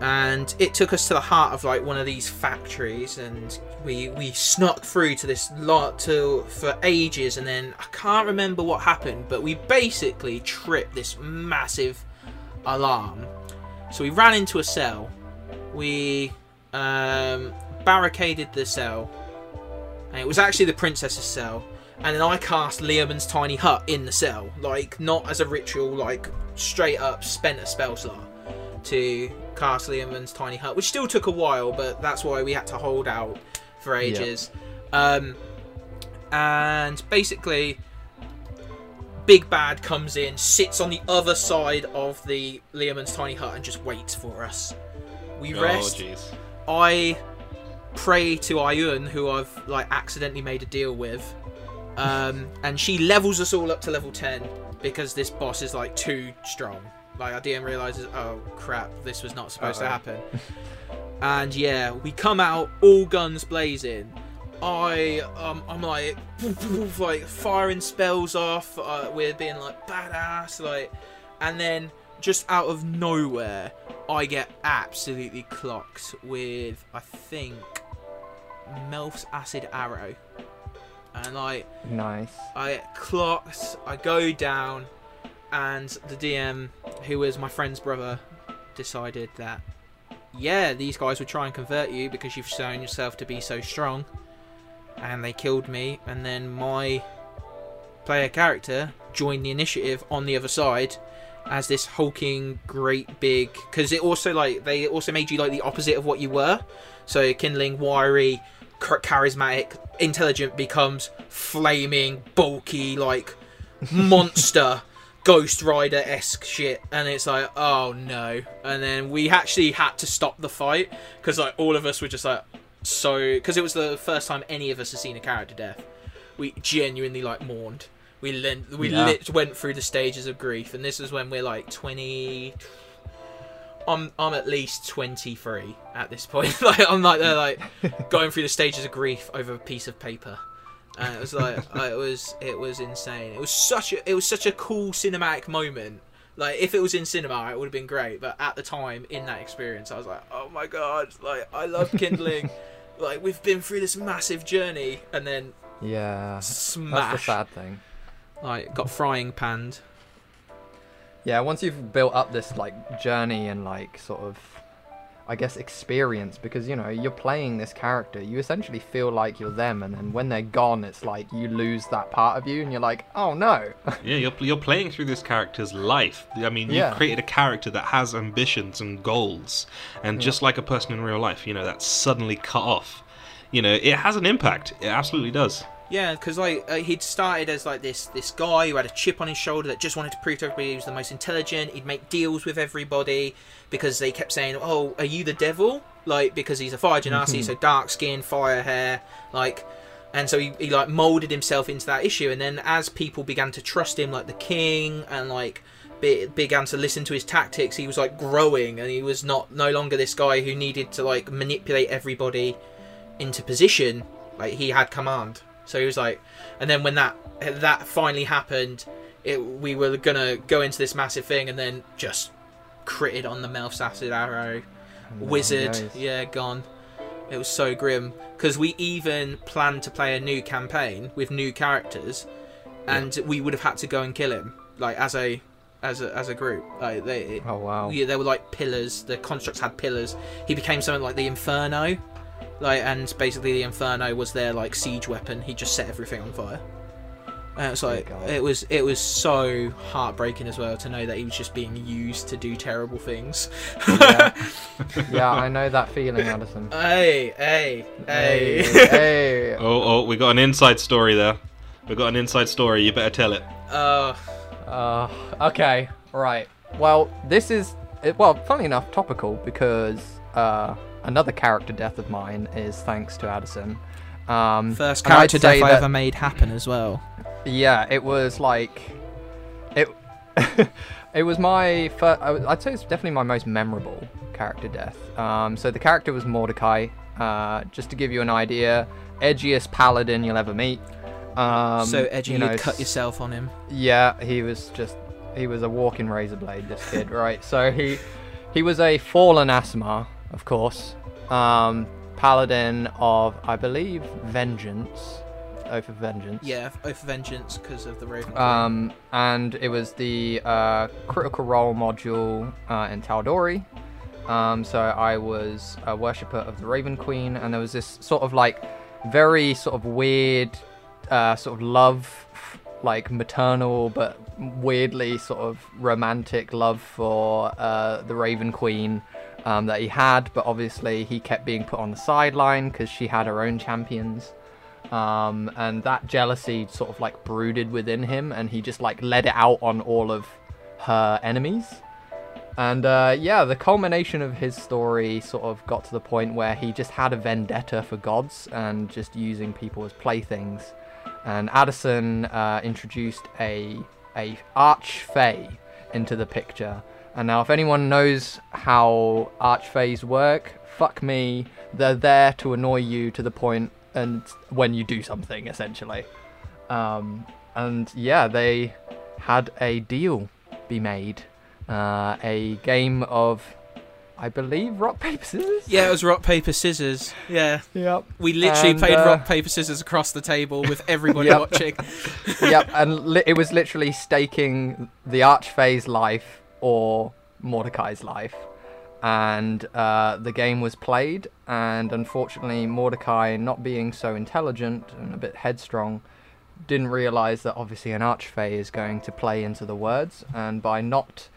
And it took us to the heart of like one of these factories, and we we snuck through to this lot to for ages, and then I can't remember what happened, but we basically tripped this massive alarm. So we ran into a cell. We um, barricaded the cell, and it was actually the princess's cell. And then I cast Leomund's tiny hut in the cell, like not as a ritual, like straight up spent a spell slot to cast Leomund's tiny hut, which still took a while, but that's why we had to hold out for ages. Um, and basically, Big Bad comes in, sits on the other side of the Leomund's tiny hut, and just waits for us. We Oh, rest. jeez. I pray to Ayun, who I've like accidentally made a deal with, um, and she levels us all up to level ten because this boss is like too strong. Like our DM realizes, oh crap, this was not supposed to Uh-oh. happen. and yeah, we come out all guns blazing. I um I'm like like firing spells off. Uh, we're being like badass like, and then just out of nowhere, I get absolutely clocked with I think Melf's acid arrow, and I. Nice. I get clocked. I go down, and the DM, who was my friend's brother, decided that yeah, these guys would try and convert you because you've shown yourself to be so strong, and they killed me. And then my player character joined the initiative on the other side as this hulking, great big. Because it also like they also made you like the opposite of what you were. So kindling, wiry, charismatic, intelligent becomes flaming, bulky, like monster Ghost Rider esque shit, and it's like, oh no! And then we actually had to stop the fight because like all of us were just like so because it was the first time any of us had seen a character death. We genuinely like mourned. We len- we Yeah. lit- went through the stages of grief, and this is when we're like twenty. I'm I'm at least twenty three at this point. like I'm like they're like going through the stages of grief over a piece of paper. And it was like it was it was insane. It was such a it was such a cool cinematic moment. Like if it was in cinema, it would have been great. But at the time, in that experience, I was like, oh my god! Like I love kindling. like we've been through this massive journey, and then Yeah. smash. That's the sad thing. Like got frying panned. Yeah, once you've built up this like journey and like sort of I guess experience because you know, you're playing this character, you essentially feel like you're them and then when they're gone it's like you lose that part of you and you're like, "Oh no." Yeah, you're, you're playing through this character's life. I mean, you've created a character that has ambitions and goals, and just like a person in real life, you know, that's suddenly cut off. You know, it has an impact. It absolutely does. Yeah, because like uh, he'd started as like this this guy who had a chip on his shoulder that just wanted to prove to everybody he was the most intelligent. He'd make deals with everybody because they kept saying, "Oh, are you the devil?" Like because he's a fire genasi, so dark skin, fire hair, like. And so he, he like molded himself into that issue, and then as people began to trust him, like the king, and like be, began to listen to his tactics, he was like growing, and he was not no longer this guy who needed to like manipulate everybody into position. Like he had command. So he was like, and then when that that finally happened, it we were gonna go into this massive thing, and then just critted on the Melf's acid arrow, he wizard, goes. yeah, gone. It was so grim because we even planned to play a new campaign with new characters, and we would have had to go and kill him, like as a as a as a group. Like they, Oh wow. yeah, they were like pillars. The constructs had pillars. He became something like the Inferno, like, and basically the Inferno was their like siege weapon. He just set everything on fire. And it's like God. it was it was so heartbreaking as well to know that he was just being used to do terrible things. yeah. yeah, I know that feeling, Adderson. hey, hey, Hey, hey. hey. Oh, oh, we got an inside story there. We got an inside story. You better tell it. uh, Uh, okay, right. Well, this is well, funnily enough, topical because uh, another character death of mine is thanks to Adderson. Um, first character death I ever made happen as well. Yeah, it was like it. it was my first. I'd say it's definitely my most memorable character death. Um, so the character was Mordecai. Uh, just to give you an idea, edgiest paladin you'll ever meet. Um, so edgy, you know, cut yourself on him. Yeah, he was just he was a walking razor blade, this kid, right? So he he was a fallen Aasimar, of course. Um, paladin of I believe Vengeance. Oath of Vengeance. Yeah, Oath of Vengeance because of the Raven. Um, and it was the uh, critical role module uh, in Tal'Dorei. Um, so I was a worshipper of the Raven Queen, and there was this sort of like very sort of weird, uh, sort of love, like maternal but weirdly sort of romantic love for uh, the Raven Queen um, that he had. But obviously he kept being put on the sideline because she had her own champions um, and that jealousy sort of like brooded within him, and he just like let it out on all of her enemies. And uh, yeah, the culmination of his story sort of got to the point where he just had a vendetta for gods and just using people as playthings. And Adderson uh, introduced a a archfey into the picture. And now, if anyone knows how archfeys work, fuck me, they're there to annoy you to the point and when you do something essentially. Um, and yeah, they had a deal be made, uh, a game of, I believe, rock paper scissors. yeah, it was rock paper scissors. Yeah, Yep. we literally And, played uh, rock paper scissors across the table with everybody Yep. watching. yep. And li- it was literally staking the archfey's life or Mordecai's life. And uh, the game was played, and unfortunately, Mordecai, not being so intelligent and a bit headstrong, didn't realize that obviously an archfey is going to play into the words, and by not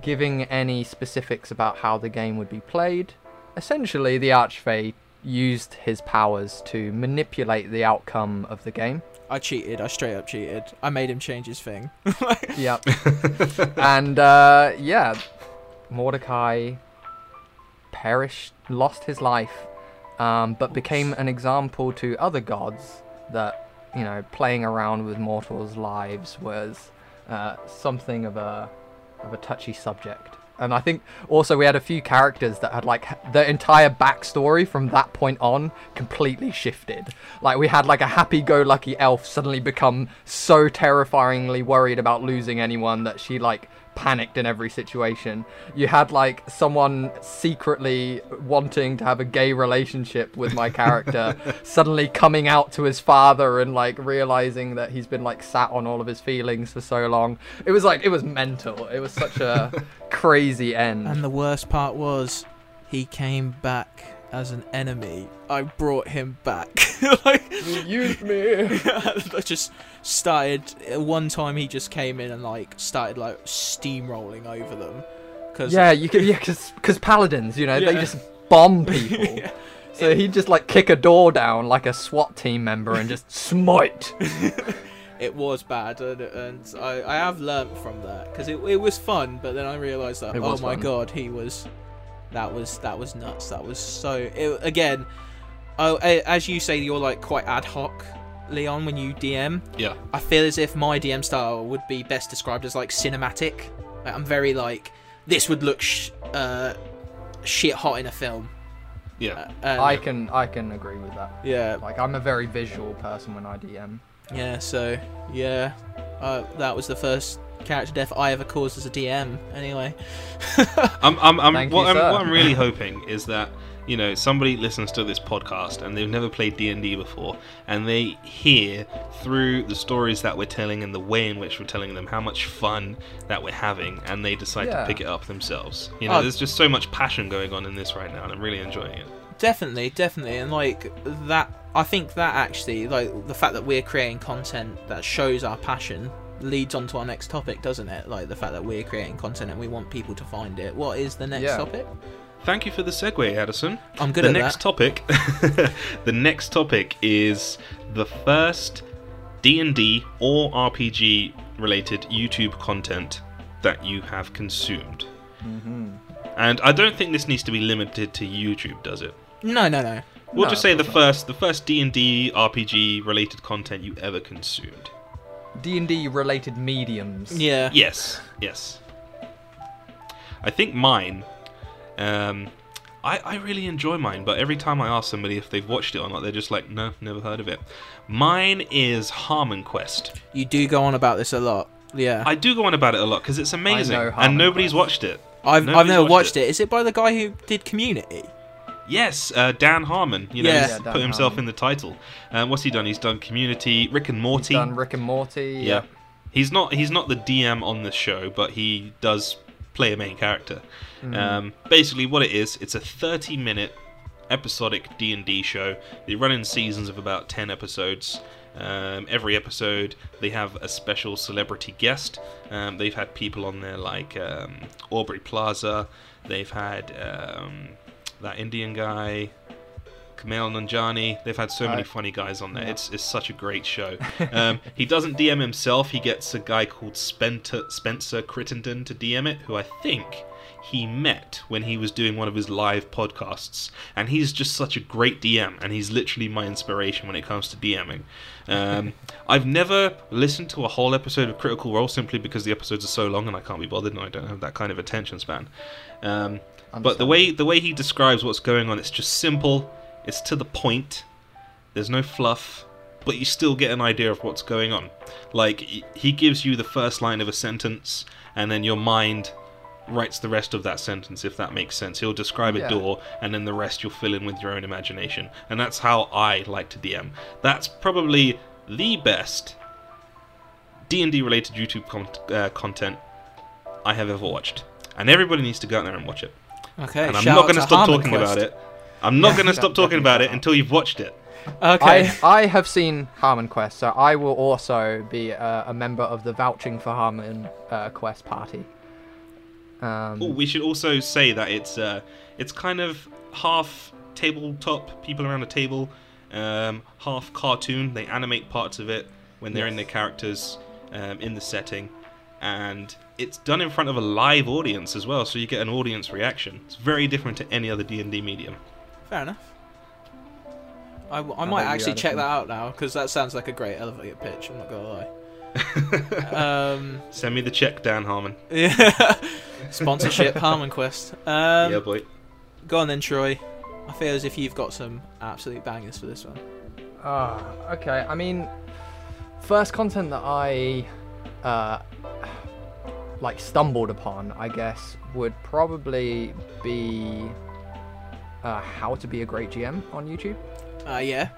giving any specifics about how the game would be played, essentially the archfey used his powers to manipulate the outcome of the game. I cheated. I straight up cheated. I made him change his thing. Yep. and uh, yeah, Mordecai perished, lost his life, um, but became an example to other gods that you know playing around with mortals' lives was uh, something of a of a touchy subject. And I think also we had a few characters that had like their entire backstory from that point on completely shifted. Like we had like a happy-go-lucky elf suddenly become so terrifyingly worried about losing anyone that she like panicked in every situation. You had like someone secretly wanting to have a gay relationship with my character suddenly coming out to his father and like realizing that he's been like sat on all of his feelings for so long. It was like it was mental. It was such a crazy end. And the worst part was, he came back as an enemy. I brought him back. like, you used me. I just started. One time he just came in and like started like steamrolling over them. Cause Yeah, you could yeah, cause, 'cause paladins, you know, they just bomb people. Yeah. So he'd just like kick a door down like a SWAT team member and just smite. it was bad, and, and I, I have learnt from that because it, it was fun. But then I realised that oh my fun. god, he was that was that was nuts. That was so it, again. Oh, as you say, you're like quite ad hoc, Leon, when you DM. Yeah. I feel as if my DM style would be best described as like cinematic. Like, I'm very like this would look sh- uh, shit hot in a film. Yeah. Uh, I can I can agree with that. yeah, Like I'm a very visual person when I DM. Yeah, so yeah, uh, that was the first character death I ever caused as a DM. Anyway, I'm, I'm, I'm, what, you, I'm, what I'm really hoping is that you know somebody listens to this podcast and they've never played D&D before and they hear through the stories that we're telling and the way in which we're telling them how much fun that we're having and they decide Yeah. to pick it up themselves. You know, Oh. there's just so much passion going on in this right now and I'm really enjoying it. definitely, definitely, and like that, I think that actually, like the fact that we're creating content that shows our passion leads on to our next topic, doesn't it? Like the fact that we're creating content and we want people to find it. What is the next Yeah. topic? Thank you for the segue, Adderson. I'm good the at next that. topic the next topic is the first d&d or rpg related youtube content that you have consumed Mm-hmm. and i don't think this needs to be limited to youtube does it No, no, no. we'll No, just say the first the first d&d rpg related content you ever consumed D and D related mediums. Yeah. yes yes i think mine um I, I really enjoy mine, but every time I ask somebody if they've watched it or not, they're just like, no, never heard of it. Mine is Harmon Quest. You do go on about this a lot. Yeah. I do go on about it a lot because it's amazing, know and nobody's Quest. watched it. I've, I've never watched watched it. it. Is it by the guy who did Community? Yes, uh, Dan Harmon. You know, Yeah. he's Yeah, put himself Harmon. in the title. Um, what's he done? He's done Community, Rick and He's Morty. done Rick and Morty. yeah. He's not he's not the DM on the show, but he does play a main character. Mm. Um, basically, what it is, it's a 30 minute episodic D&D show. They run in seasons of about 10 episodes. Um, every episode, they have a special celebrity guest. Um, they've had people on there like um, Aubrey Plaza. They've had um, that Indian guy, Kumail Nanjiani. They've had so many funny guys on there. It's it's such a great show. Um, he doesn't DM himself. He gets a guy called Spencer Spencer Crittenden to DM it, who I think he met when he was doing one of his live podcasts. And he's just such a great DM, and he's literally my inspiration when it comes to DMing. Um, I've never listened to a whole episode of Critical Role simply because the episodes are so long and I can't be bothered, and I don't have that kind of attention span. Um, but the way the way he describes what's going on, it's just simple. It's to the point. There's no fluff, but you still get an idea of what's going on. Like he- he gives you the first line of a sentence, and then your mind writes the rest of that sentence. If that makes sense, he'll describe a Yeah. door, and then the rest you'll fill in with your own imagination. And that's how I like to DM. That's probably the best D and D related YouTube con- uh, content I have ever watched, and everybody needs to go out there and watch it. Okay. and I'm not going to to stop Harmon talking about it. I'm not Yeah, going to stop talking about it until you've watched it. Okay. I, I have seen Harmon Quest, so I will also be uh, a member of the vouching for Harmon uh, Quest party. Um, Oh, we should also say that it's uh, it's kind of half tabletop people around a table, um, half cartoon. They animate parts of it when they're in Yes. their characters um, in the setting, and it's done in front of a live audience as well, so you get an audience reaction. It's very different to any other D and D medium. Fair enough. I, How might actually check that out now because that sounds like a great elevator pitch. I'm not gonna lie. um, Send me the check, Dan Harmon. yeah. Sponsorship, Harmon Quest. Um, yeah, boy. Go on then, Troy. I feel as if you've got some absolute bangers for this one. Ah, okay. I mean, first content that I uh, like stumbled upon, I guess, would probably be uh, how to be a great GM on YouTube. Uh, yeah,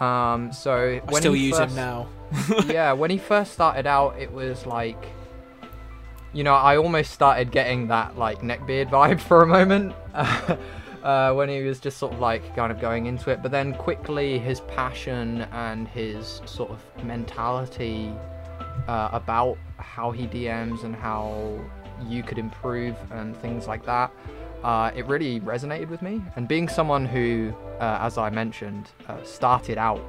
Um, so I when still he use first, him now. yeah, when he first started out, it was like, you know, I almost started getting that like neckbeard vibe for a moment. Uh, when he was just sort of like kind of going into it, but then quickly his passion and his sort of mentality uh, about how he DMs and how you could improve and things like that, uh, it really resonated with me. And being someone who, uh, as I mentioned, uh, started out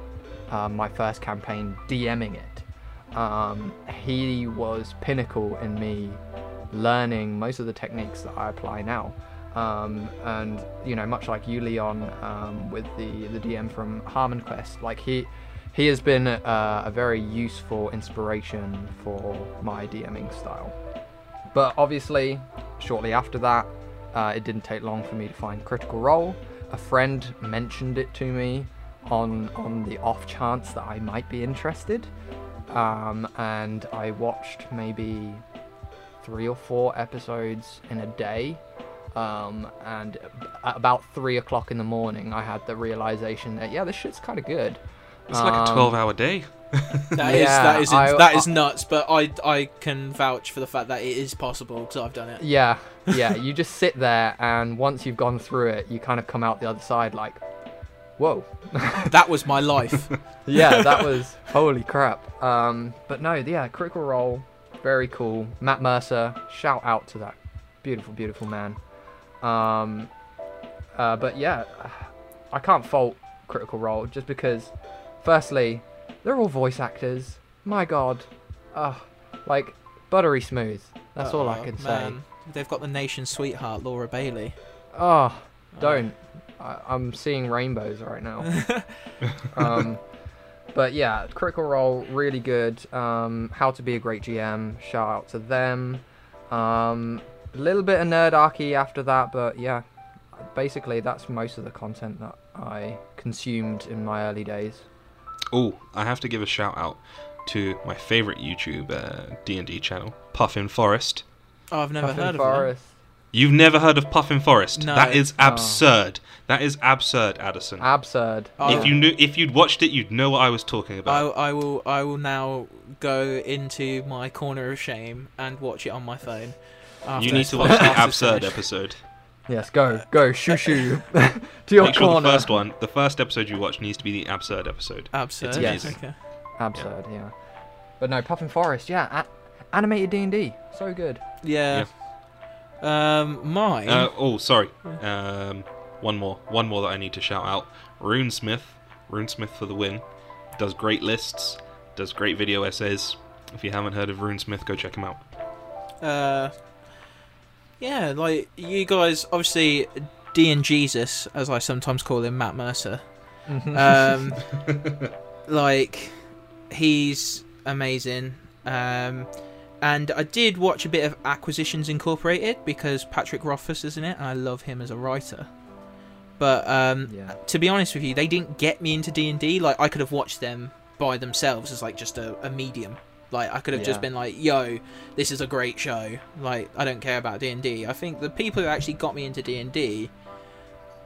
uh, my first campaign DMing it, um, he was pinnacle in me learning most of the techniques that I apply now. Um, and you know, much like you, Leon, um, with the the DM from Harmon Quest, like he he has been uh, a very useful inspiration for my DMing style. But obviously, shortly after that, uh, it didn't take long for me to find Critical Role. A friend mentioned it to me on on the off chance that I might be interested, um, and I watched maybe three or four episodes in a day. Um, and at about three o'clock in the morning, I had the realization that yeah, this shit's kind of good. It's like a Um, 12 hour day. That is Yeah, that is I- that is nuts. But I I can vouch for the fact that it is possible because I've done it. Yeah, yeah. you just sit there, and once you've gone through it, you kind of come out the other side like, whoa. That was my life. yeah, that was holy crap. Um, but no, yeah, Critical Role, very cool. Matt Mercer, shout out to that beautiful, beautiful man. Um, uh, but yeah, I can't fault Critical Role just because, firstly, they're all voice actors. My God, uh, like buttery smooth. That's all I Oh, can say. They've got the nation's sweetheart, Laura Bailey. Oh, don't. I, I'm seeing rainbows right now. um, but yeah, Critical Role, really good. Um, How to be a great GM, shout out to them. Um, a little bit of nerdarchy after that, but yeah, basically that's most of the content that I consumed in my early days. Oh, I have to give a shout out to my favorite YouTube uh, D&D channel, Puffin Forest. Oh, I've never Puffin heard of Forest. You've never heard of Puffin Forest? No. That is Oh. absurd. That is absurd, Adderson. Absurd. Oh. If you knew, if you'd watched it, you'd know what I was talking them. I, about. I will I will now go into my corner of shame and watch it on my phone. after you need to watch the absurd episode. Yes, go, go, shoo shoo to your Make sure corner. the first one, the first episode you watch, needs to be the absurd episode. Absurd. It's Yes. amazing. Okay. Absurd, yeah. But no, Puffin Forest, yeah, a- animated D and D, so good. Yeah. Um, mine. Uh, oh, sorry. Um, one more, one more that I need to shout out. Runesmith, Runesmith for the win. Does great lists, does great video essays. If you haven't heard of Runesmith, go check him out. uh, yeah, like you guys, obviously, D and Jesus, as I sometimes call him, Matt Mercer. Um, like he's amazing. Um, and I did watch a bit of Acquisitions Incorporated because Patrick Rothfuss is in it, and I love him as a writer. But um, yeah. to be honest with you, they didn't get me into D and D. Like I could have watched them by themselves as like just a, a medium. Like I could have just been like, "Yo, this is a great show." Like I don't care about D and D. I think the people who actually got me into D and D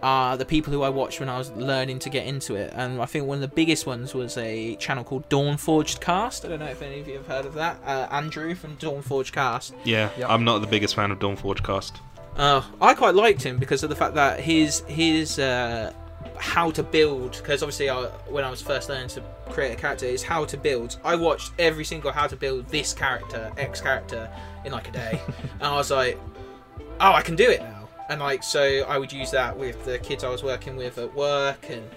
are the people who I watched when I was learning to get into it. And I think one of the biggest ones was a channel called Dawnforged Cast. I don't know if any of you have heard of that. Uh, Andrew from Dawnforged Cast. Yeah, Yep. I'm not the biggest fan of Dawnforge Cast. Uh, I quite liked him because of the fact that his his uh, how to build because obviously I, when I was first learning to create a character is how to build. I watched every single how to build this character X character in like a day, and I was like, oh, I can do it now. and like so I would use that with the kids I was working with at work and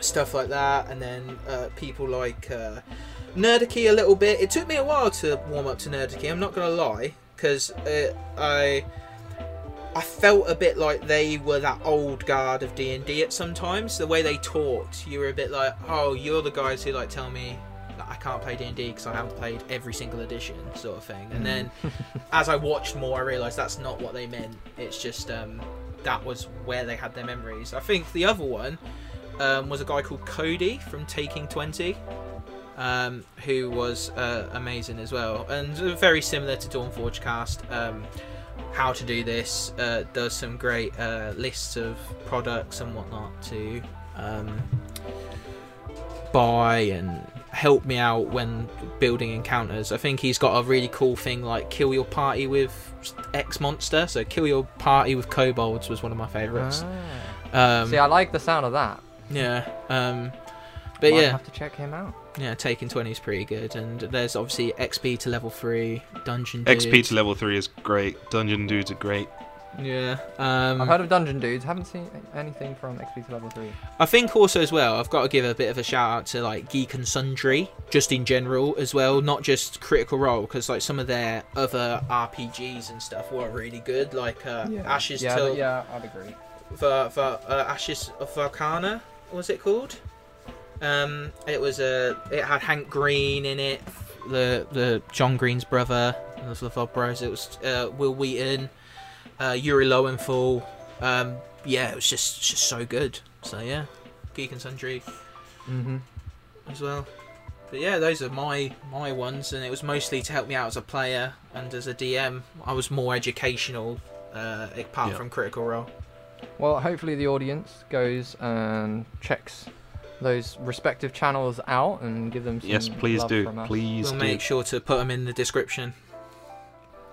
stuff like that, and then uh, people like uh, Nerdarchy a little bit. It took me a while to warm up to Nerdarchy. I'm not gonna lie, because uh, I I felt a bit like they were that old guard of D and D at sometimes. The way they talked, you were a bit like, oh, you're the guys who like tell me that I can't play D and D because I haven't played every single edition, sort of thing. And then as I watched more, I realised that's not what they meant. It's just um, that was where they had their memories. I think the other one um, was a guy called Cody from Taking Twenty. Um, who was uh, amazing as well, and very similar to Dawnforge Cast. Um, how to do this uh, does some great uh, lists of products and whatnot to um, buy and help me out when building encounters. I think he's got a really cool thing like kill your party with X monster. So kill your party with kobolds was one of my favourites. Ah. Um, See, I like the sound of that. yeah. Um, but Might yeah, have to check him out. yeah, taking twenty is pretty good, and there's obviously XP to level three, dungeon. Dudes. XP to level three is great. Dungeon dudes are great. Yeah. Um, I've heard of Dungeon Dudes. Haven't seen anything from XP to level three. I think also as well, I've got to give a bit of a shout out to like Geek and Sundry, just in general as well, not just Critical Role, because like some of their other RPGs and stuff were really good, like uh, Ashes yeah, to yeah, I'd agree. for, for uh, Ashes of Arcana, was it called? Um, it was a it had Hank Green in it, the the John Green's brother, and those other bros. It was uh, Wil Wheaton, uh, Yuri Lowenthal. Um, yeah, it was just just so good. So yeah, Geek and Sundry Mm-hmm. as well. But yeah, those are my my ones, and it was mostly to help me out as a player and as a DM. I was more educational, uh, apart Yeah. from Critical Role. Well, hopefully the audience goes and checks those respective channels out and give them some Yes, please love do. from us. Please We'll do. make sure to put them in the description.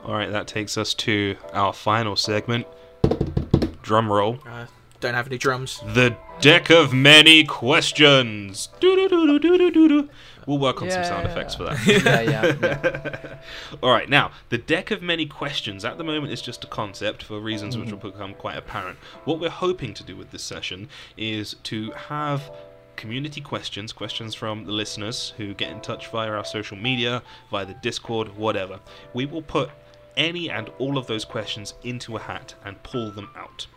All right, that takes us to our final segment. Drum roll. Uh, don't have any drums. The deck of many questions. Doo-doo-doo-doo-doo-doo-doo. We'll work on some sound Yeah. effects for that. yeah, yeah, yeah. All right, now the deck of many questions at the moment is just a concept for reasons which Mhm. will become quite apparent. What we're hoping to do with this session is to have community questions, questions from the listeners who get in touch via our social media, via the Discord, whatever. We will put any and all of those questions into a hat and pull them out.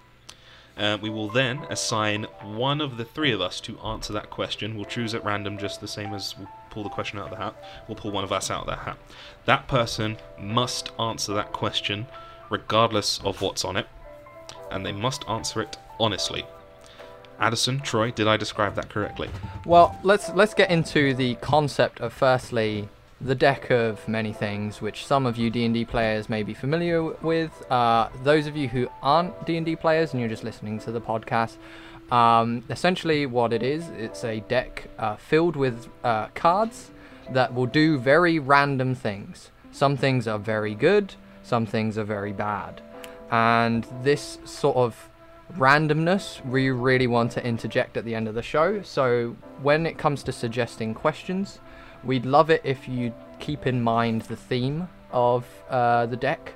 Uh, we will then assign one of the three of us to answer that question. We'll choose at random, just the same as we'll pull the question out of the hat. We'll pull one of us out of that hat. That person must answer that question regardless of what's on it, and they must answer it honestly. Adderson, Troy, did I describe that correctly? Well, let's let's get into the concept of firstly the deck of many things, which some of you D&D players may be familiar with. Uh, those of you who aren't D&D players and you're just listening to the podcast, um, essentially what it is, it's a deck uh, filled with uh, cards that will do very random things. Some things are very good, some things are very bad, and this sort of randomness we really want to interject at the end of the show. So when it comes to suggesting questions, we'd love it if you keep in mind the theme of uh, the deck.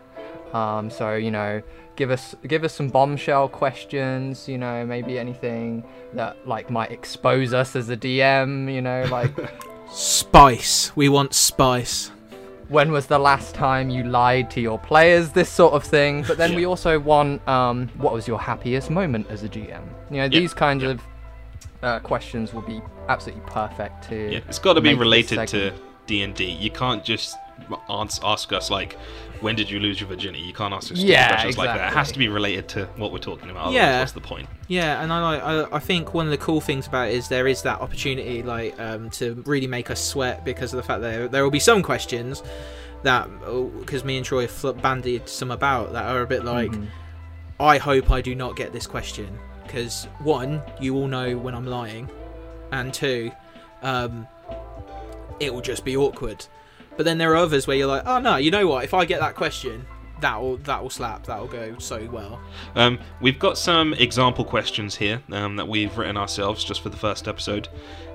Um, so you know, give us give us some bombshell questions. You know, maybe anything that like might expose us as a DM. You know, like Spice. We want spice. When was the last time you lied to your players? This sort of thing. But then we also want um, what was your happiest moment as a GM? You know, these kinds yeah. of uh, questions will be absolutely perfect to. Yeah, it's got to be related to. D and D. You can't just ask, ask us like, "When did you lose your virginity?" You can't ask us Yeah, questions like that. It has to be related to what we're talking about. Yeah. what's the point? Yeah, and I. I, I think one of the cool things about it is there is that opportunity, like, um, to really make us sweat because of the fact that there, there will be some questions that, because me and Troy fl- bandied some about that are a bit like, Mhm. I hope I do not get this question because one, you all know when I'm lying, and two, um, it will just be awkward. But then there are others where you're like, oh no, you know what? If I get that question, that'll that'll slap. That'll go so well. Um, we've got some example questions here um, that we've written ourselves just for the first episode,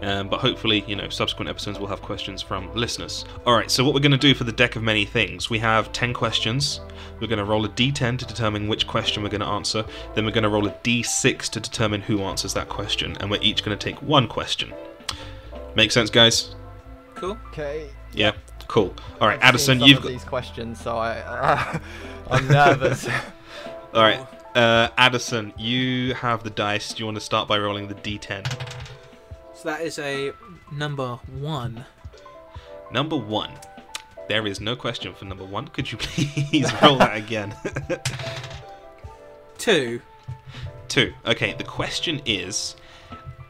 um, but hopefully, you know, subsequent episodes will have questions from listeners. All right, so what we're going to do for the deck of many things, we have ten questions. We're going to roll a d10 to determine which question we're going to answer. Then we're going to roll a d6 to determine who answers that question, and we're each going to take one question. Make sense, guys? Cool. Okay. Yeah. Cool. All right, I've Adderson, seen some you've of got. these questions, so I uh, I'm nervous. All right, uh, Adderson, you have the dice. Do you want to start by rolling the d10? So that is a number one. Number one. There is no question for number one. Could you please roll that again? Two. Two. Okay, the question is.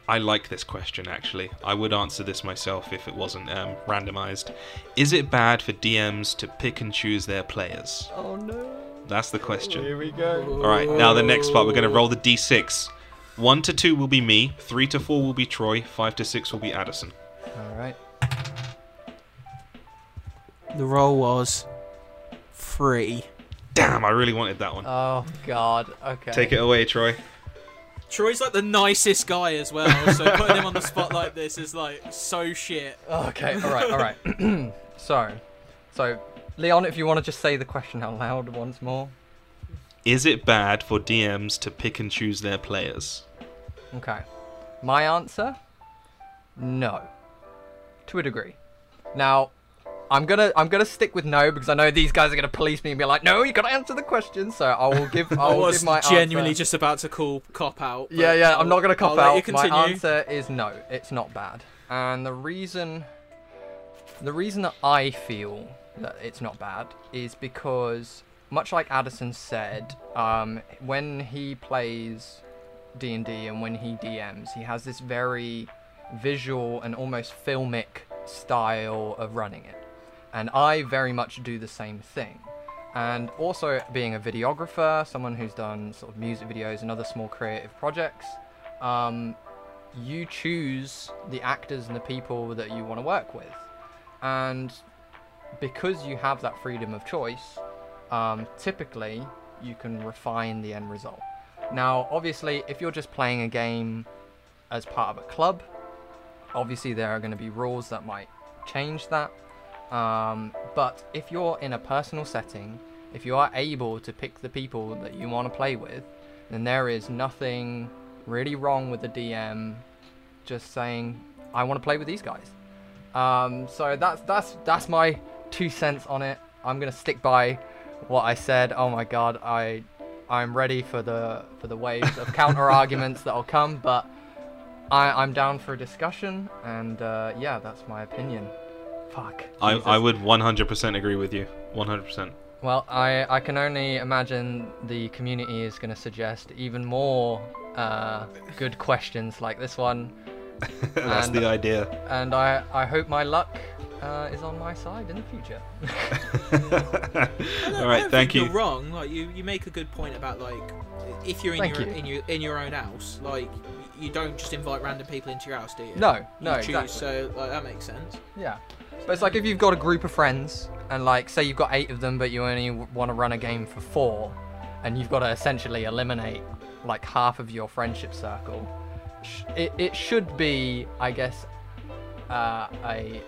I like this question actually. I would answer this myself if it wasn't um, randomized. Is it bad for DMs to pick and choose their players? oh no. That's the question. Here we go. All right, now the next part, we're going to roll the d6. One to two will be me, three to four will be Troy, five to six will be Adderson. All right. The roll was three. Damn, I really wanted that one. Oh god. Okay. Take it away, Troy. Troy's like the nicest guy as well, so putting him on the spot like this is like so shit. Okay. All right. All right. so, so Leon, if you want to just say the question out loud once more. Is it bad for DMs to pick and choose their players? Okay. My answer? No. To a degree. Now, I'm gonna I'm gonna stick with no because I know these guys are gonna police me and be like, no, you gotta answer the question. So I will give I I will was give my genuinely answer. just about to call cop out. Yeah, yeah, I'm not gonna I'll cop you out. My answer is no. It's not bad. And the reason the reason that I feel that it's not bad is because much like Adderson said, um, when he plays D&D and when he DMs, he has this very visual and almost filmic style of running it. And I very much do the same thing. And also being a videographer, someone who's done sort of music videos and other small creative projects, um, you choose the actors and the people that you want to work with. And because you have that freedom of choice, um, typically you can refine the end result. Now, obviously, if you're just playing a game as part of a club, obviously there are going to be rules that might change that. Um, but if you're in a personal setting, if you are able to pick the people that you want to play with, then there is nothing really wrong with the DM just saying, "I want to play with these guys." Um, so that's that's that's my two cents on it. I'm gonna stick by what I said. Oh my god, I I'm ready for the for the waves of counter arguments that'll come, but I I'm down for a discussion, and uh, yeah, that's my opinion. Fuck. I, Jesus. I would 100% agree with you. 100%. Well, I, I can only imagine the community is going to suggest even more uh, good questions like this one, That's And- the idea. and I, I hope my luck uh, is on my side in the future. I don't- All I right, don't thank you. You're wrong. Like you, you make a good point about like if you're in Thank your you. in your in your own house, like you don't just invite random people into your house, do you? no, no, you choose, exactly. So like, that makes sense. Yeah. But it's like if you've got a group of friends, and like say you've got eight of them, but you only want to run a game for four, and you've got to essentially eliminate like half of your friendship circle. It, it should be, I guess, uh, a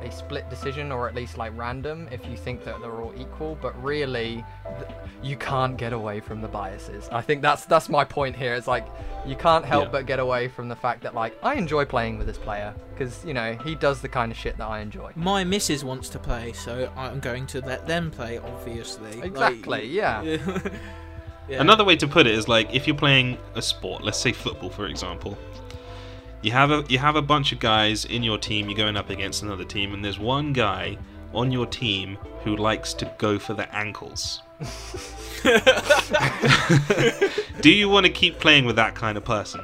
a split decision or at least like random if you think that they're all equal. But really, th- you can't get away from the biases. I think that's that's my point here. It's like you can't help Yeah. but get away from the fact that like I enjoy playing with this player because you know he does the kind of shit that I enjoy. My missus wants to play, so I'm going to let them play. Obviously. Like, Exactly. yeah. yeah. Another way to put it is like if you're playing a sport, let's say football for example. You have a you have a bunch of guys in your team, you're going up against another team, and there's one guy on your team who likes to go for the ankles. Do you want to keep playing with that kind of person?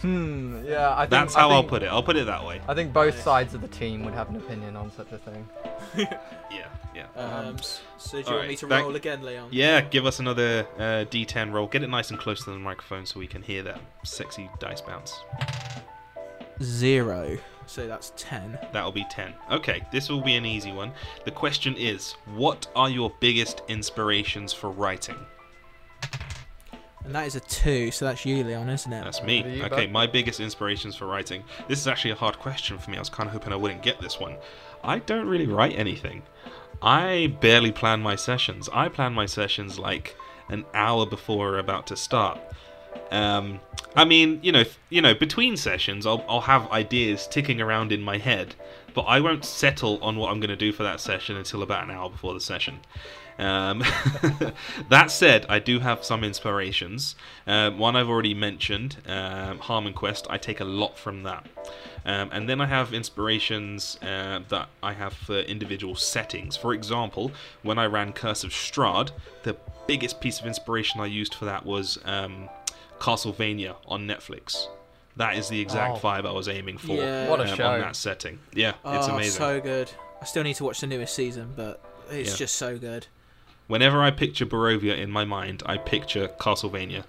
Hmm. Yeah. I think That's I how I'll put it. I'll put it that way. I think both sides of the team would have an opinion on such a thing. Yeah, yeah. Um, so do you Alright, want me to thank- roll again, Leon? Yeah, give us another uh, D10 roll. Get it nice and close to the microphone so we can hear that sexy dice bounce. Zero. so that's 10. That'll be 10. Okay, this will be an easy one. The question is What are your biggest inspirations for writing? And that is a 2, so that's you, Leon, isn't it? That's me. You, Okay, bud. my biggest inspirations for writing. This is actually a hard question for me. I was kind of hoping I wouldn't get this one. I don't really write anything. I barely plan my sessions. I plan my sessions like an hour before we're about to start. Um, I mean, you know, you know, between sessions, I'll, I'll have ideas ticking around in my head, but I won't settle on what I'm going to do for that session until about an hour before the session. Um, that said, I do have some inspirations. Um, one I've already mentioned, um, Harmon Quest. I take a lot from that. Um, and then I have inspirations uh, that I have for individual settings. For example, when I ran Curse of Strahd, the biggest piece of inspiration I used for that was um, Castlevania on Netflix. That is the exact Oh. vibe I was aiming for Yeah. What a um, show. on that setting. Yeah, it's oh, amazing. so good. I still need to watch the newest season, but it's Yeah. just so good. Whenever I picture Barovia in my mind, I picture Castlevania.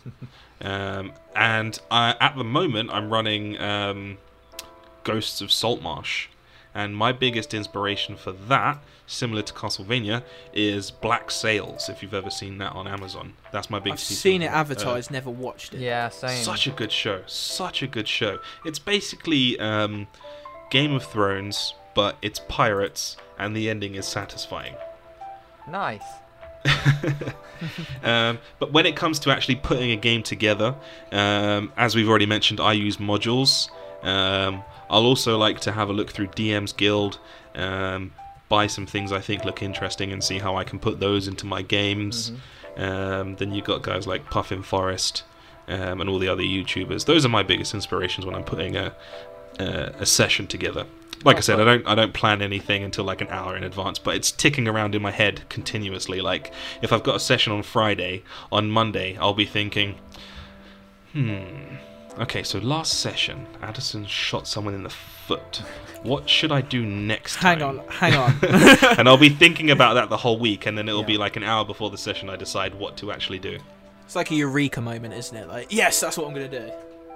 um, and I, at the moment, I'm running um, Ghosts of Saltmarsh. And my biggest inspiration for that, similar to Castlevania, is Black Sails. If you've ever seen that on Amazon, that's my biggest I've biggest. piece seen of- it uh, advertised, never watched it. Yeah, same. such a good show. Such a good show. It's basically um, Game of Thrones, but it's pirates, and the ending is satisfying. Nice. um, but when it comes to actually putting a game together, um, as we've already mentioned, I use modules. Um, I'll also like to have a look through DM's Guild, um, buy some things I think look interesting, and see how I can put those into my games. Um, then you've got guys like Puffin Forest um, and all the other YouTubers. Those are my biggest inspirations when I'm putting a a, a session together. Like I said, I don't I don't plan anything until like an hour in advance, but it's ticking around in my head continuously. Like if I've got a session on Friday, on Monday I'll be thinking, hmm, okay, so last session, Adderson shot someone in the foot. What should I do next time? Hang on, hang on. and I'll be thinking about that the whole week, and then it'll be like an hour before the session I decide what to actually do. it's like a eureka moment, isn't it? Like, yes, that's what I'm gonna do.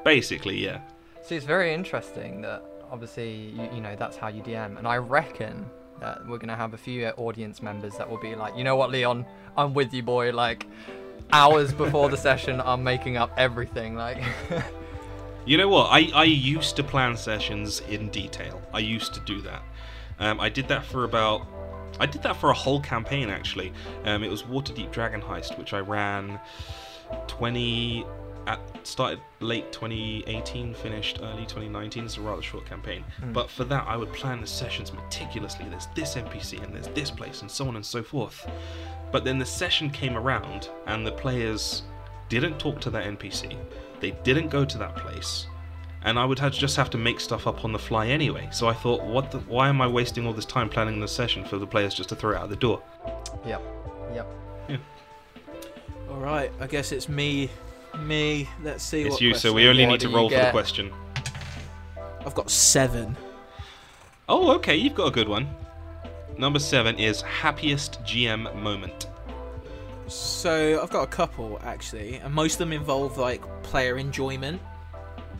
Basically, yeah. See, it's very interesting that obviously you, you know that's how you DM, and I reckon that we're gonna have a few audience members that will be like, you know what, Leon, I'm with you, boy. Like hours before the session, I'm making up everything. Like, You know what? I, I used to plan sessions in detail. I used to do that. Um, I did that for about. I did that for a whole campaign actually. Um, it was Waterdeep Dragon Heist, which I ran 20. At, started late 2018, finished early 2019. It's a rather short campaign. But for that, I would plan the sessions meticulously. There's this NPC and there's this place and so on and so forth. But then the session came around and the players didn't talk to that NPC. They didn't go to that place. And I would have just have to make stuff up on the fly anyway. So I thought, what the, why am I wasting all this time planning the session for the players just to throw it out the door? yep, yep. All right, I guess it's me. Me. Let's see it's what. you, so we only need to roll for the question. I've got seven. Oh, okay, you've got a good one. Number seven is happiest GM moment. So I've got a couple actually, and most of them involve like player enjoyment.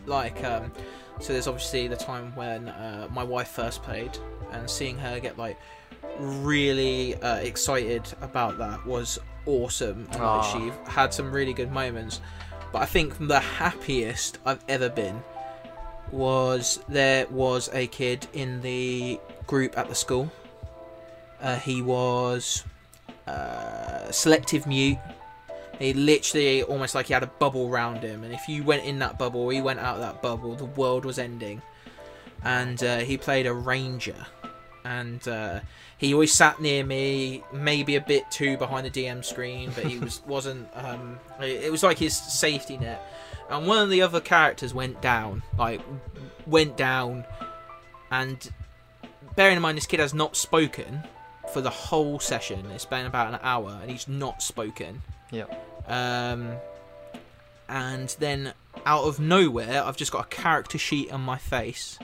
Like, um, so there's obviously the time when uh, my wife first played, and seeing her get like really uh, excited about that was awesome, and like, she had some really good moments. But I think the happiest I've ever been was there was a kid in the group at the school. Uh, he was uh, selective mute. He literally almost like he had a bubble round him, and if you went in that bubble, or he went out of that bubble, the world was ending. And uh, he played a ranger, and uh, he always sat near me, maybe a bit too behind the DM screen, but he was wasn't. Um, it it was like his safety net. And one of the other characters went down, like went down, and bearing in mind this kid has not spoken for the whole session. It's been about an hour, and he's not spoken. Yeah. Um, and then out of nowhere, I've just got a character sheet on my face,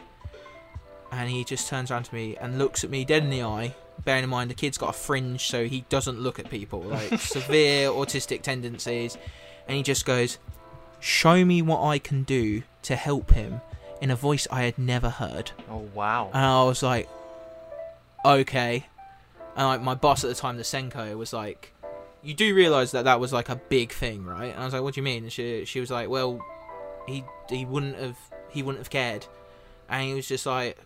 and he just turns around to me and looks at me dead in the eye. Bearing in mind the kid's got a fringe, so he doesn't look at people, like severe autistic tendencies, and he just goes, "Show me what I can do to help him." in a voice I had never heard. Oh wow. And I was like, okay. And like my boss at the time, the SENCo, was like, you do realize that that was like a big thing, right? And I was like, what do you mean? And she she was like, well, he he wouldn't have he wouldn't have cared, and he was just like,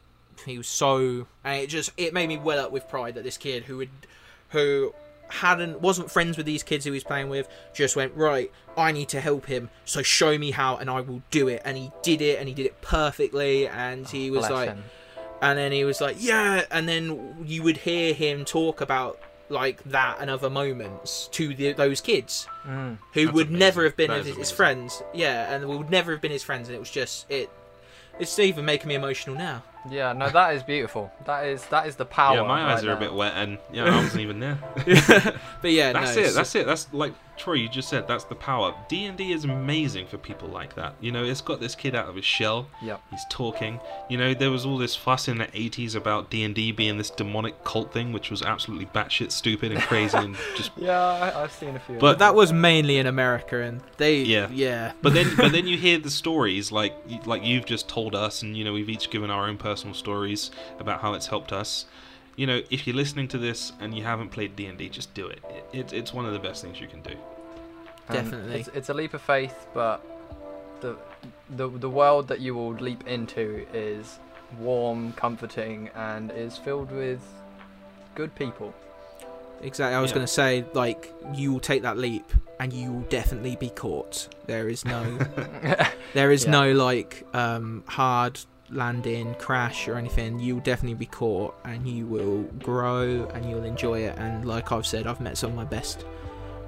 he was so, and it just it made me well up with pride that this kid who would who hadn't wasn't friends with these kids who he was playing with just went right i need to help him so show me how and i will do it and he did it and he did it perfectly and he was like him. And then he was like yeah and then you would hear him talk about like that and other moments to the, those kids Mm. who would amazing. never have been his, his friends yeah and we would never have been his friends and it was just it it's even making me emotional now Yeah, no, that is beautiful. That is that is the power. yeah, my eyes right are a bit wet, and yeah, I wasn't even there. but yeah That's no, it. it's- That's it. That's like Troy. You just said that's the power. D and D is amazing for people like that. You know, it's got this kid out of his shell. Yeah, He's talking. You know, there was all this fuss in the '80s about D and D being this demonic cult thing, which was absolutely batshit stupid and crazy and just. Yeah, I, I've seen a few. But but that was mainly in america and they Yeah. yeah But then, but then you hear the stories like like you've just told us, and you know we've each given our own personal stories about how it's helped us. You know, if you're listening to this and you haven't played D and D, just do it. it. It's it's one of the best things you can do. And Definitely. It's, it's a leap of faith, but the the the world that you will leap into is warm, comforting, and is filled with good people. Exactly. I was Yeah. going to say, like, you will take that leap and you will definitely be caught. There is no, there is Yeah. no like um, hard landing, crash, or anything. You will definitely be caught, and you will grow, and you'll enjoy it. And like I've said, I've met some of my best,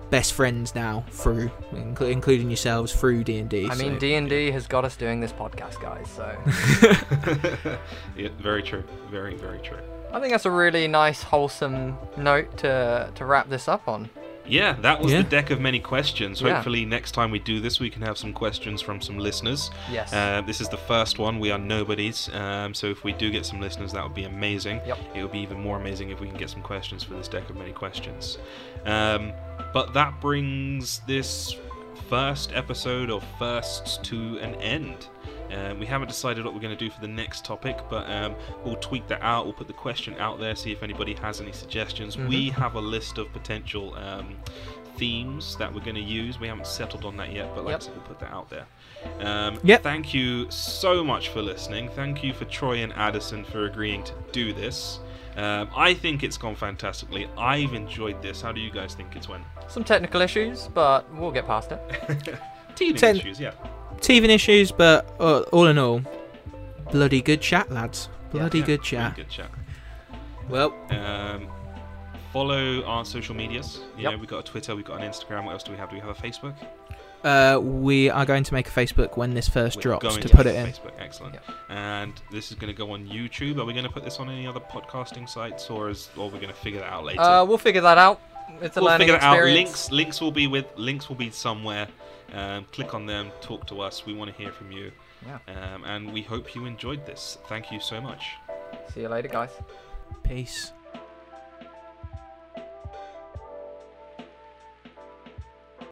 best friends now through, inclu- including yourselves, through D and D. I mean, D and D has got us doing this podcast, guys. So yeah, very true. Very very true. I think that's a really nice, wholesome note to to wrap this up on. Yeah, that was Yeah. the deck of many questions. Yeah. Hopefully, next time we do this, we can have some questions from some listeners. Yes. Uh, this is the first one. We are nobodies, um, so if we do get some listeners, that would be amazing. Yep. It would be even more amazing if we can get some questions for this deck of many questions. Um, but that brings this first episode of Firsts to an end. Um, we haven't decided what we're going to do for the next topic, but um, we'll tweak that out. We'll put the question out there, see if anybody has any suggestions. Mhm. We have a list of potential um, themes that we're going to use. We haven't settled on that yet, but like Yep. I said, we'll put that out there. Um, Yep. Thank you so much for listening. Thank you for Troy and Adderson for agreeing to do this. Um, I think it's gone fantastically. I've enjoyed this. How do you guys think it's went? Some technical issues, but we'll get past it. Teething Ten- issues, yeah. Teething issues, but uh, all in all, bloody good chat, lads. Bloody Yeah, good really chat. Good chat. Well, Um, follow our social medias. You Yep. know, we've got a Twitter, we've got an Instagram. What else do we have? Do we have a Facebook? uh, we are going to make a Facebook when this first We're drops going to put it in. Facebook, excellent. Yep. And this is going to go on YouTube. Are we going to put this on any other podcasting sites, or is, or we're going to figure that out later? Uh, we'll figure that out. It's a we'll learning figure it out. Links, links will be with links will be somewhere. Um, click on them. Talk to us. We want to hear from you. Yeah. Um, and we hope you enjoyed this. Thank you so much. See you later, guys. Peace.